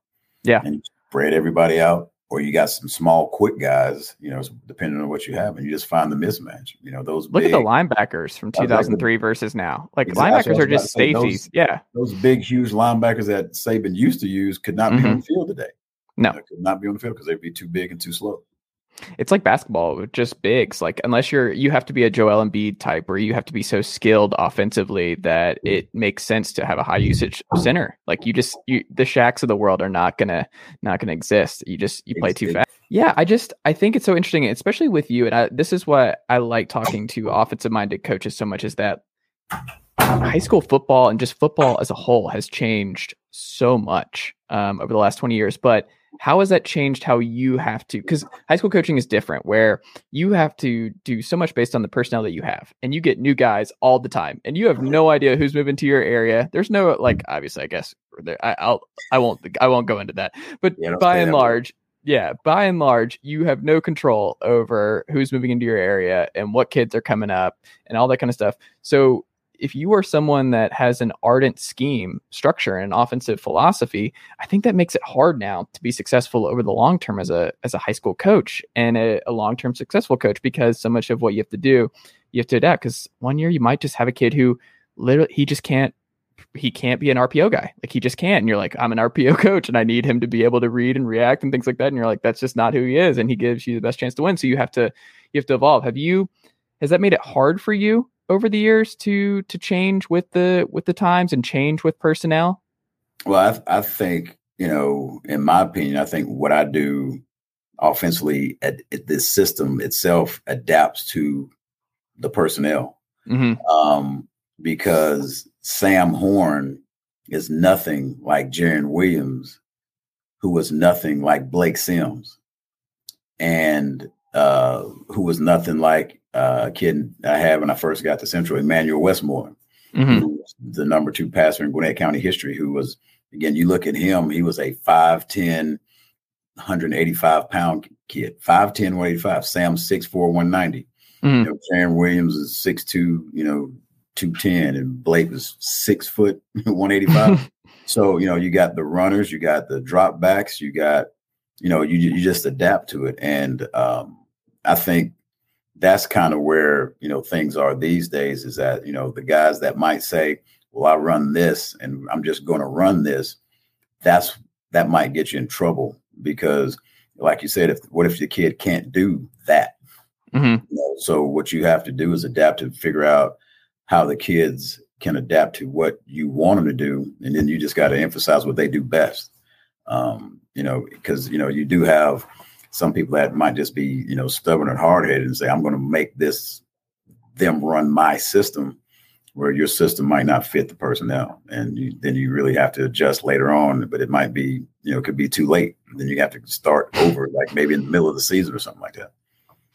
S1: Yeah.
S4: And you spread everybody out or you got some small, quick guys, you know, depending on what you have, and you just find the mismatch. You know, those
S1: look big, at the linebackers from 2003 like versus now. Like exactly, linebackers are just safeties. yeah,
S4: those big, huge linebackers that Saban used to use could not mm-hmm. be on mm-hmm. the field today.
S1: No, you know,
S4: could not be on the field because they'd be too big and too slow.
S1: It's like basketball just bigs. Like unless you're you have to be a Joel Embiid type where you have to be so skilled offensively that it makes sense to have a high usage center. Like you just you the Shacks of the world are not gonna not gonna exist. You just you play too fast. Yeah, I just I think it's so interesting, especially with you. And I, this is what I like talking to offensive minded coaches so much is that high school football and just football as a whole has changed so much um, over the last 20 years. But how has that changed how you have to because high school coaching is different where you have to do so much based on the personnel that you have and you get new guys all the time and you have no idea who's moving to your area. There's no like obviously i guess I, i'll i won't i won't go into that but yeah, by and large yeah by and large you have no control over who's moving into your area and what kids are coming up and all that kind of stuff. So if you are someone that has an ardent scheme structure and offensive philosophy, I think that makes it hard now to be successful over the long term as a as a high school coach and a, a long term successful coach because so much of what you have to do, you have to adapt. Because one year you might just have a kid who literally he just can't he can't be an RPO guy. Like he just can't. And you're like, I'm an RPO coach and I need him to be able to read and react and things like that. And you're like, that's just not who he is. And he gives you the best chance to win. So you have to you have to evolve. Have you has that made it hard for you over the years to to change with the with the times and change with personnel?
S4: Well, I, I think you know, in my opinion, I think what I do offensively at, at this system itself adapts to the personnel. Mm-hmm. Um, because Sam Horn is nothing like Jarren Williams, who was nothing like Blake Sims, and uh, who was nothing like uh, kid I had when I first got to Central, Emmanuel Westmore, mm-hmm. the number two passer in Gwinnett County history, who was, again, you look at him, he was a 5'10, 185 pound kid, 5'10, 185. Sam 6'4, 190. Mm-hmm. You know, Williams is 6'2, you know, 210, and Blake was six foot, 185. so, you know, you got the runners, you got the drop backs, you got, you know, you, you just adapt to it. And um, I think that's kind of where you know things are these days is that you know the guys that might say well i run this and i'm just going to run this that's that might get you in trouble because like you said if what if the kid can't do that mm-hmm. you know, so what you have to do is adapt to figure out how the kids can adapt to what you want them to do and then you just got to emphasize what they do best um, you know because you know you do have some people that might just be, you know, stubborn and hard headed and say, I'm going to make this them run my system where your system might not fit the personnel. And you, then you really have to adjust later on, but it might be, you know, it could be too late. Then you have to start over, like maybe in the middle of the season or something like that.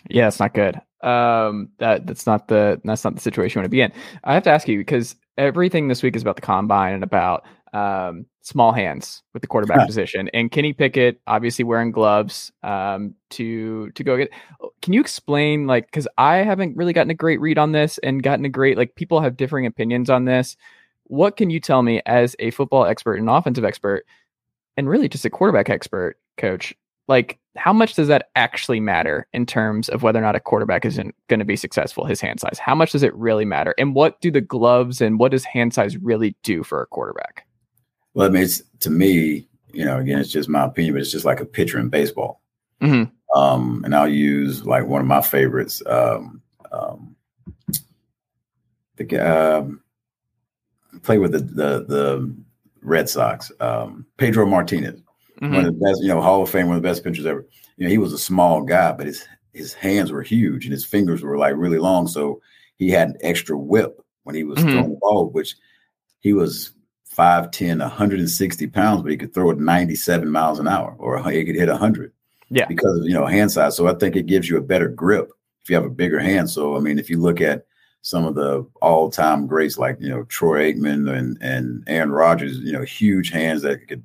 S1: Yeah, it's not good. Um, that that's not the that's not the situation you want to be in. I have to ask you because everything this week is about the combine and about um, small hands with the quarterback position. And Kenny Pickett, obviously wearing gloves um, to to go get. Can you explain, like, because I haven't really gotten a great read on this and gotten a great like people have differing opinions on this. What can you tell me as a football expert and offensive expert, and really just a quarterback expert, coach? Like, how much does that actually matter in terms of whether or not a quarterback is going to be successful? His hand size. How much does it really matter? And what do the gloves and what does hand size really do for a quarterback?
S4: Well, I mean, it's, to me, you know, again, it's just my opinion, but it's just like a pitcher in baseball. Mm-hmm. Um, and I'll use like one of my favorites. Um, um, the guy um, play with the, the, the Red Sox, um, Pedro Martinez, mm-hmm. one of the best, you know, Hall of Fame, one of the best pitchers ever. You know, he was a small guy, but his his hands were huge and his fingers were like really long, so he had an extra whip when he was mm-hmm. throwing the ball, which he was 5'10, 160 pounds, but he could throw it 97 miles an hour or he could hit 100.
S1: Yeah.
S4: Because of, you know, hand size. So I think it gives you a better grip if you have a bigger hand. So, I mean, if you look at some of the all-time greats like you know Troy Aikman and and Aaron Rodgers, you know, huge hands that could,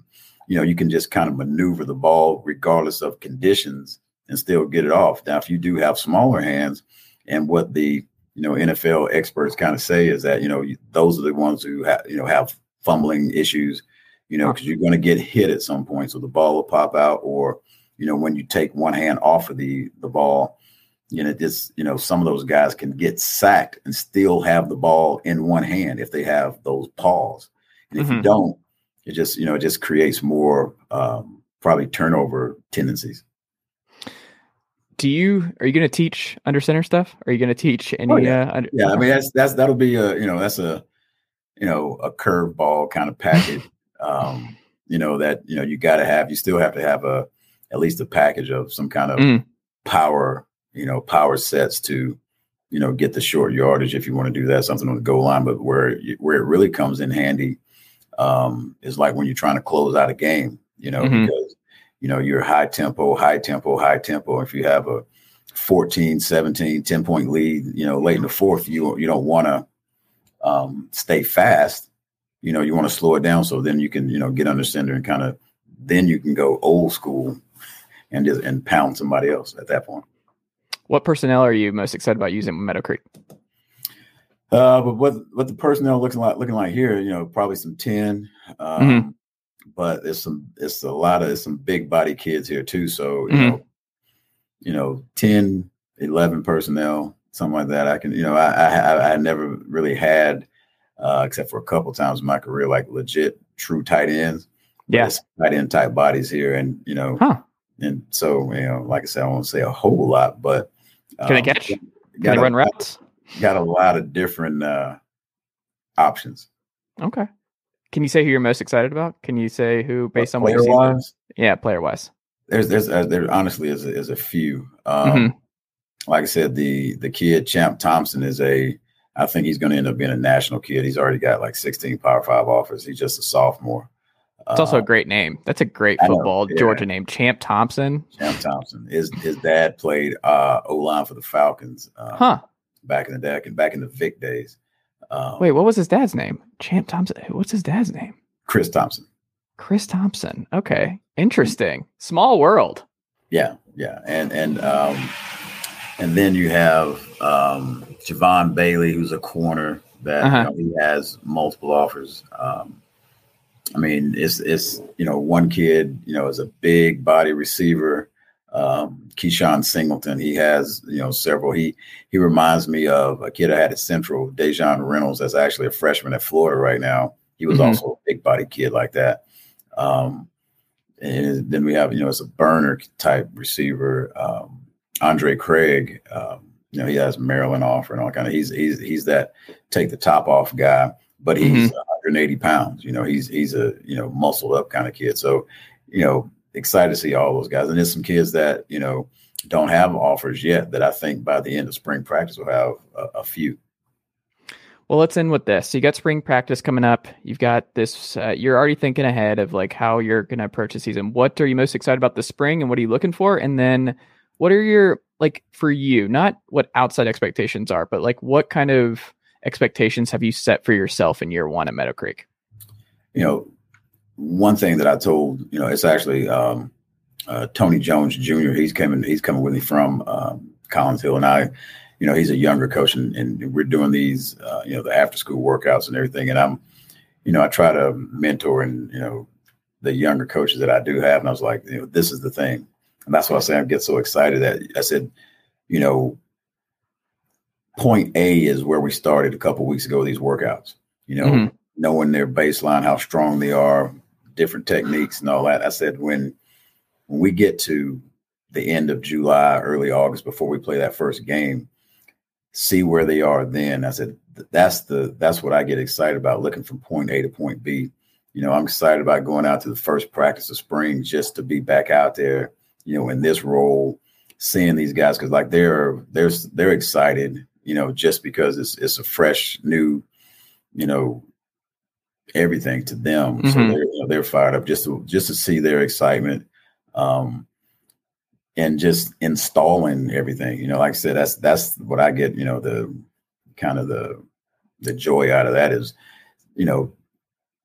S4: you know, you can just kind of maneuver the ball regardless of conditions and still get it off. Now, if you do have smaller hands, and what the you know NFL experts kind of say is that you know those are the ones who have you know have fumbling issues, you know, because you're going to get hit at some point, so the ball will pop out, or you know when you take one hand off of the the ball you know, just you know, some of those guys can get sacked and still have the ball in one hand if they have those paws. And if mm-hmm. you don't, it just you know, it just creates more um, probably turnover tendencies.
S1: Do you are you going to teach under center stuff? Are you going to teach any? Oh,
S4: yeah.
S1: Uh, under-
S4: yeah, I mean that's that's that'll be a you know that's a you know a curveball kind of package. um, you know that you know you got to have you still have to have a at least a package of some kind of mm. power you know, power sets to, you know, get the short yardage if you want to do that, something on the goal line. But where where it really comes in handy um, is like when you're trying to close out a game, you know, mm-hmm. because you know you're high tempo, high tempo, high tempo. If you have a 14, 17, 10 point lead, you know, late in the fourth, you you don't want to um, stay fast. You know, you want to slow it down so then you can, you know, get under center and kind of then you can go old school and just and pound somebody else at that point.
S1: What personnel are you most excited about using Meadowcreek?
S4: Uh, but what what the personnel looking like looking like here, you know, probably some ten. Um, mm-hmm. But it's some it's a lot of it's some big body kids here too. So you mm-hmm. know, you know, 10, 11 personnel, something like that. I can you know I I, I never really had uh, except for a couple times in my career like legit true tight ends.
S1: Yes,
S4: tight end type bodies here, and you know, huh. and so you know, like I said, I won't say a whole lot, but
S1: can they um, catch? Can they run routes?
S4: Got a lot of different uh, options.
S1: Okay. Can you say who you're most excited about? Can you say who, based on what
S4: you wise?
S1: Yeah, player wise.
S4: There's, there's, uh, there honestly is a, is a few. Um, mm-hmm. Like I said, the the kid Champ Thompson is a. I think he's going to end up being a national kid. He's already got like 16 Power Five offers. He's just a sophomore.
S1: It's also a uh, great name. That's a great football yeah. Georgia name, Champ Thompson.
S4: Champ Thompson. His his dad played uh, O line for the Falcons. Uh,
S1: huh.
S4: Back in the day, back in the Vick days.
S1: Um, Wait, what was his dad's name? Champ Thompson. What's his dad's name?
S4: Chris Thompson.
S1: Chris Thompson. Okay, interesting. Small world.
S4: Yeah, yeah, and and um, and then you have um, Javon Bailey, who's a corner that uh-huh. you know, he has multiple offers. Um, I mean, it's it's you know one kid you know is a big body receiver. Um, Keyshawn Singleton, he has you know several. He he reminds me of a kid I had at Central, Dejon Reynolds, that's actually a freshman at Florida right now. He was mm-hmm. also a big body kid like that. Um, and then we have you know it's a burner type receiver, um, Andre Craig. Um, you know he has Maryland offer and all kind of. He's he's he's that take the top off guy, but he's mm-hmm. 180 pounds. You know, he's he's a you know muscled up kind of kid. So, you know, excited to see all those guys. And there's some kids that you know don't have offers yet that I think by the end of spring practice will have a, a few.
S1: Well, let's end with this. So you got spring practice coming up. You've got this. Uh, you're already thinking ahead of like how you're going to approach the season. What are you most excited about this spring, and what are you looking for? And then, what are your like for you? Not what outside expectations are, but like what kind of expectations have you set for yourself in year one at Meadowcreek?
S4: You know, one thing that I told, you know, it's actually um, uh, Tony Jones Jr. He's coming, he's coming with me from um, Collins Hill, and I, you know, he's a younger coach, and, and we're doing these, uh, you know, the after school workouts and everything. And I'm, you know, I try to mentor and you know the younger coaches that I do have, and I was like, you know, this is the thing, and that's why I say I get so excited that I said, you know, point A is where we started a couple weeks ago. These workouts, you know, mm-hmm. knowing their baseline, how strong they are, different techniques, and all that. I said when when we get to the end of July, early August, before we play that first game, see where they are. Then I said that's the that's what I get excited about, looking from point A to point B. You know, I'm excited about going out to the first practice of spring just to be back out there. You know, in this role, seeing these guys because like they're they're they're excited you know, just because it's it's a fresh, new, you know, everything to them. Mm-hmm. So they're you know, they're fired up just to just to see their excitement. Um, and just installing everything. You know, like I said, that's that's what I get. You know, the kind of the the joy out of that is, you know,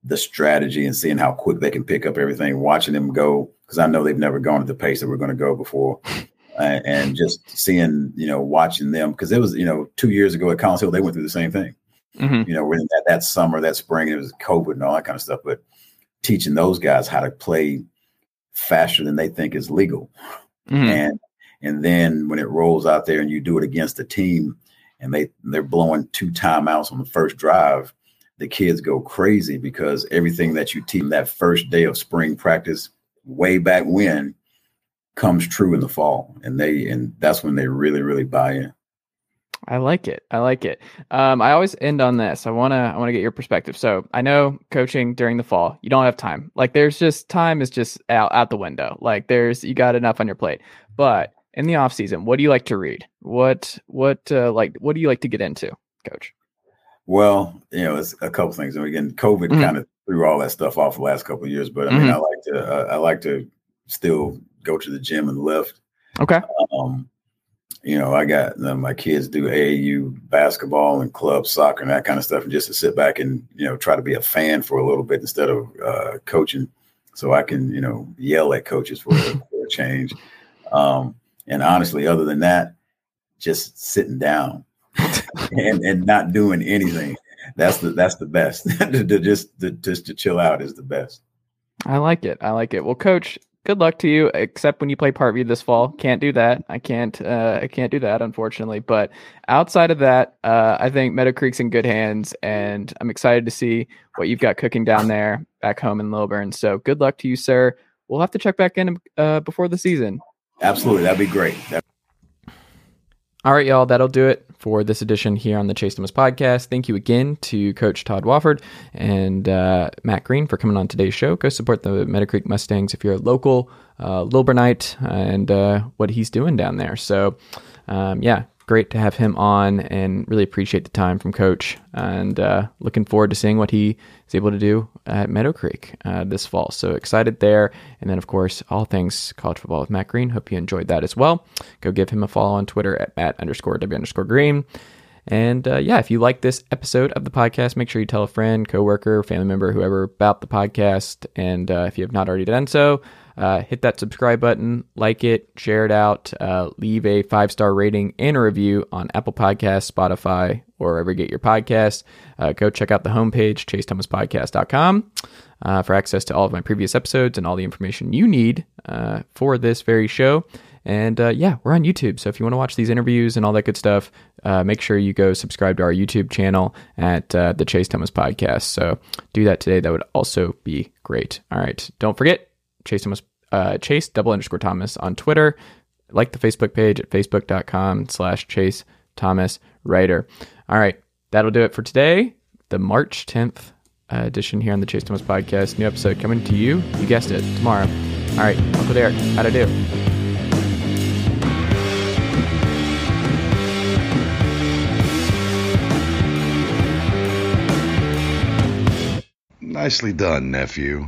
S4: the strategy and seeing how quick they can pick up everything, watching them go because I know they've never gone at the pace that we're going to go before. Uh, and just seeing, you know, watching them because it was, you know, two years ago at Collins Hill, they went through the same thing. Mm-hmm. You know, when that, that summer, that spring, it was COVID and all that kind of stuff. But teaching those guys how to play faster than they think is legal. Mm-hmm. And and then when it rolls out there and you do it against a team and they they're blowing two timeouts on the first drive, the kids go crazy because everything that you teach that first day of spring practice way back when comes true in the fall and they and that's when they really really buy in
S1: I like it. I like it. Um, I always end on this. I wanna I wanna get your perspective. So I know coaching during the fall, you don't have time. Like there's just time is just out out the window. Like there's you got enough on your plate. But in the off season, what do you like to read? What what uh, like what do you like to get into, coach?
S4: Well, you know, it's a couple things. And again, COVID mm-hmm. kind of threw all that stuff off the last couple of years. But I mean, mm-hmm. I like to uh, I like to still go to the gym and lift.
S1: Okay.
S4: Um, you know, I got you know, my kids do AAU basketball and club soccer and that kind of stuff, and just to sit back and you know try to be a fan for a little bit instead of uh, coaching, so I can you know yell at coaches for, for a change. Um, and honestly, other than that, just sitting down and, and not doing anything. That's the that's the best. to, to just to, just to chill out is the best.
S1: I like it. I like it. Well, coach, good luck to you. Except when you play part Parkview this fall, can't do that. I can't. Uh, I can't do that, unfortunately. But outside of that, uh, I think Meadowcreek's in good hands, and I'm excited to see what you've got cooking down there back home in Lilburn. So good luck to you, sir. We'll have to check back in uh, before the season.
S4: Absolutely, that'd be great. That'd-
S1: All right, y'all, that'll do it for this edition here on the Chase Thomas podcast. Thank you again to Coach Todd Wofford and uh, Matt Green for coming on today's show. Go support the Meadowcreek Mustangs if you're a local uh, Lilburnite and uh, what he's doing down there. So, um, yeah, great to have him on and really appreciate the time from Coach. And uh, looking forward to seeing what he is able to do at Meadowcreek uh, this fall. So excited there. And then, of course, all things college football with Matt Green. Hope you enjoyed that as well. Go give him a follow on Twitter at Matt underscore W underscore Green. And uh, yeah, if you like this episode of the podcast, make sure you tell a friend, coworker, family member, whoever about the podcast. And uh, if you have not already done so, uh, hit that subscribe button, like it, share it out, uh, leave a five star rating and a review on Apple Podcasts, Spotify, or wherever you get your podcasts. Uh, go check out the homepage, chasethomaspodcast.com, uh, for access to all of my previous episodes and all the information you need uh, for this very show. And uh, yeah, we're on YouTube. So if you want to watch these interviews and all that good stuff, uh, make sure you go subscribe to our YouTube channel at the Chase Thomas Podcast. So do that today. That would also be great. All right. Don't forget, Chase Thomas, uh, Chase double underscore Thomas on Twitter. Like the Facebook page at facebook.com slash Chase Thomas Writer. All right, that'll do it for today. The March 10th uh, edition here on the Chase Thomas Podcast. New episode coming to you, you guessed it, tomorrow. All right, Uncle Derek, how'd I do?
S5: Nicely done, nephew.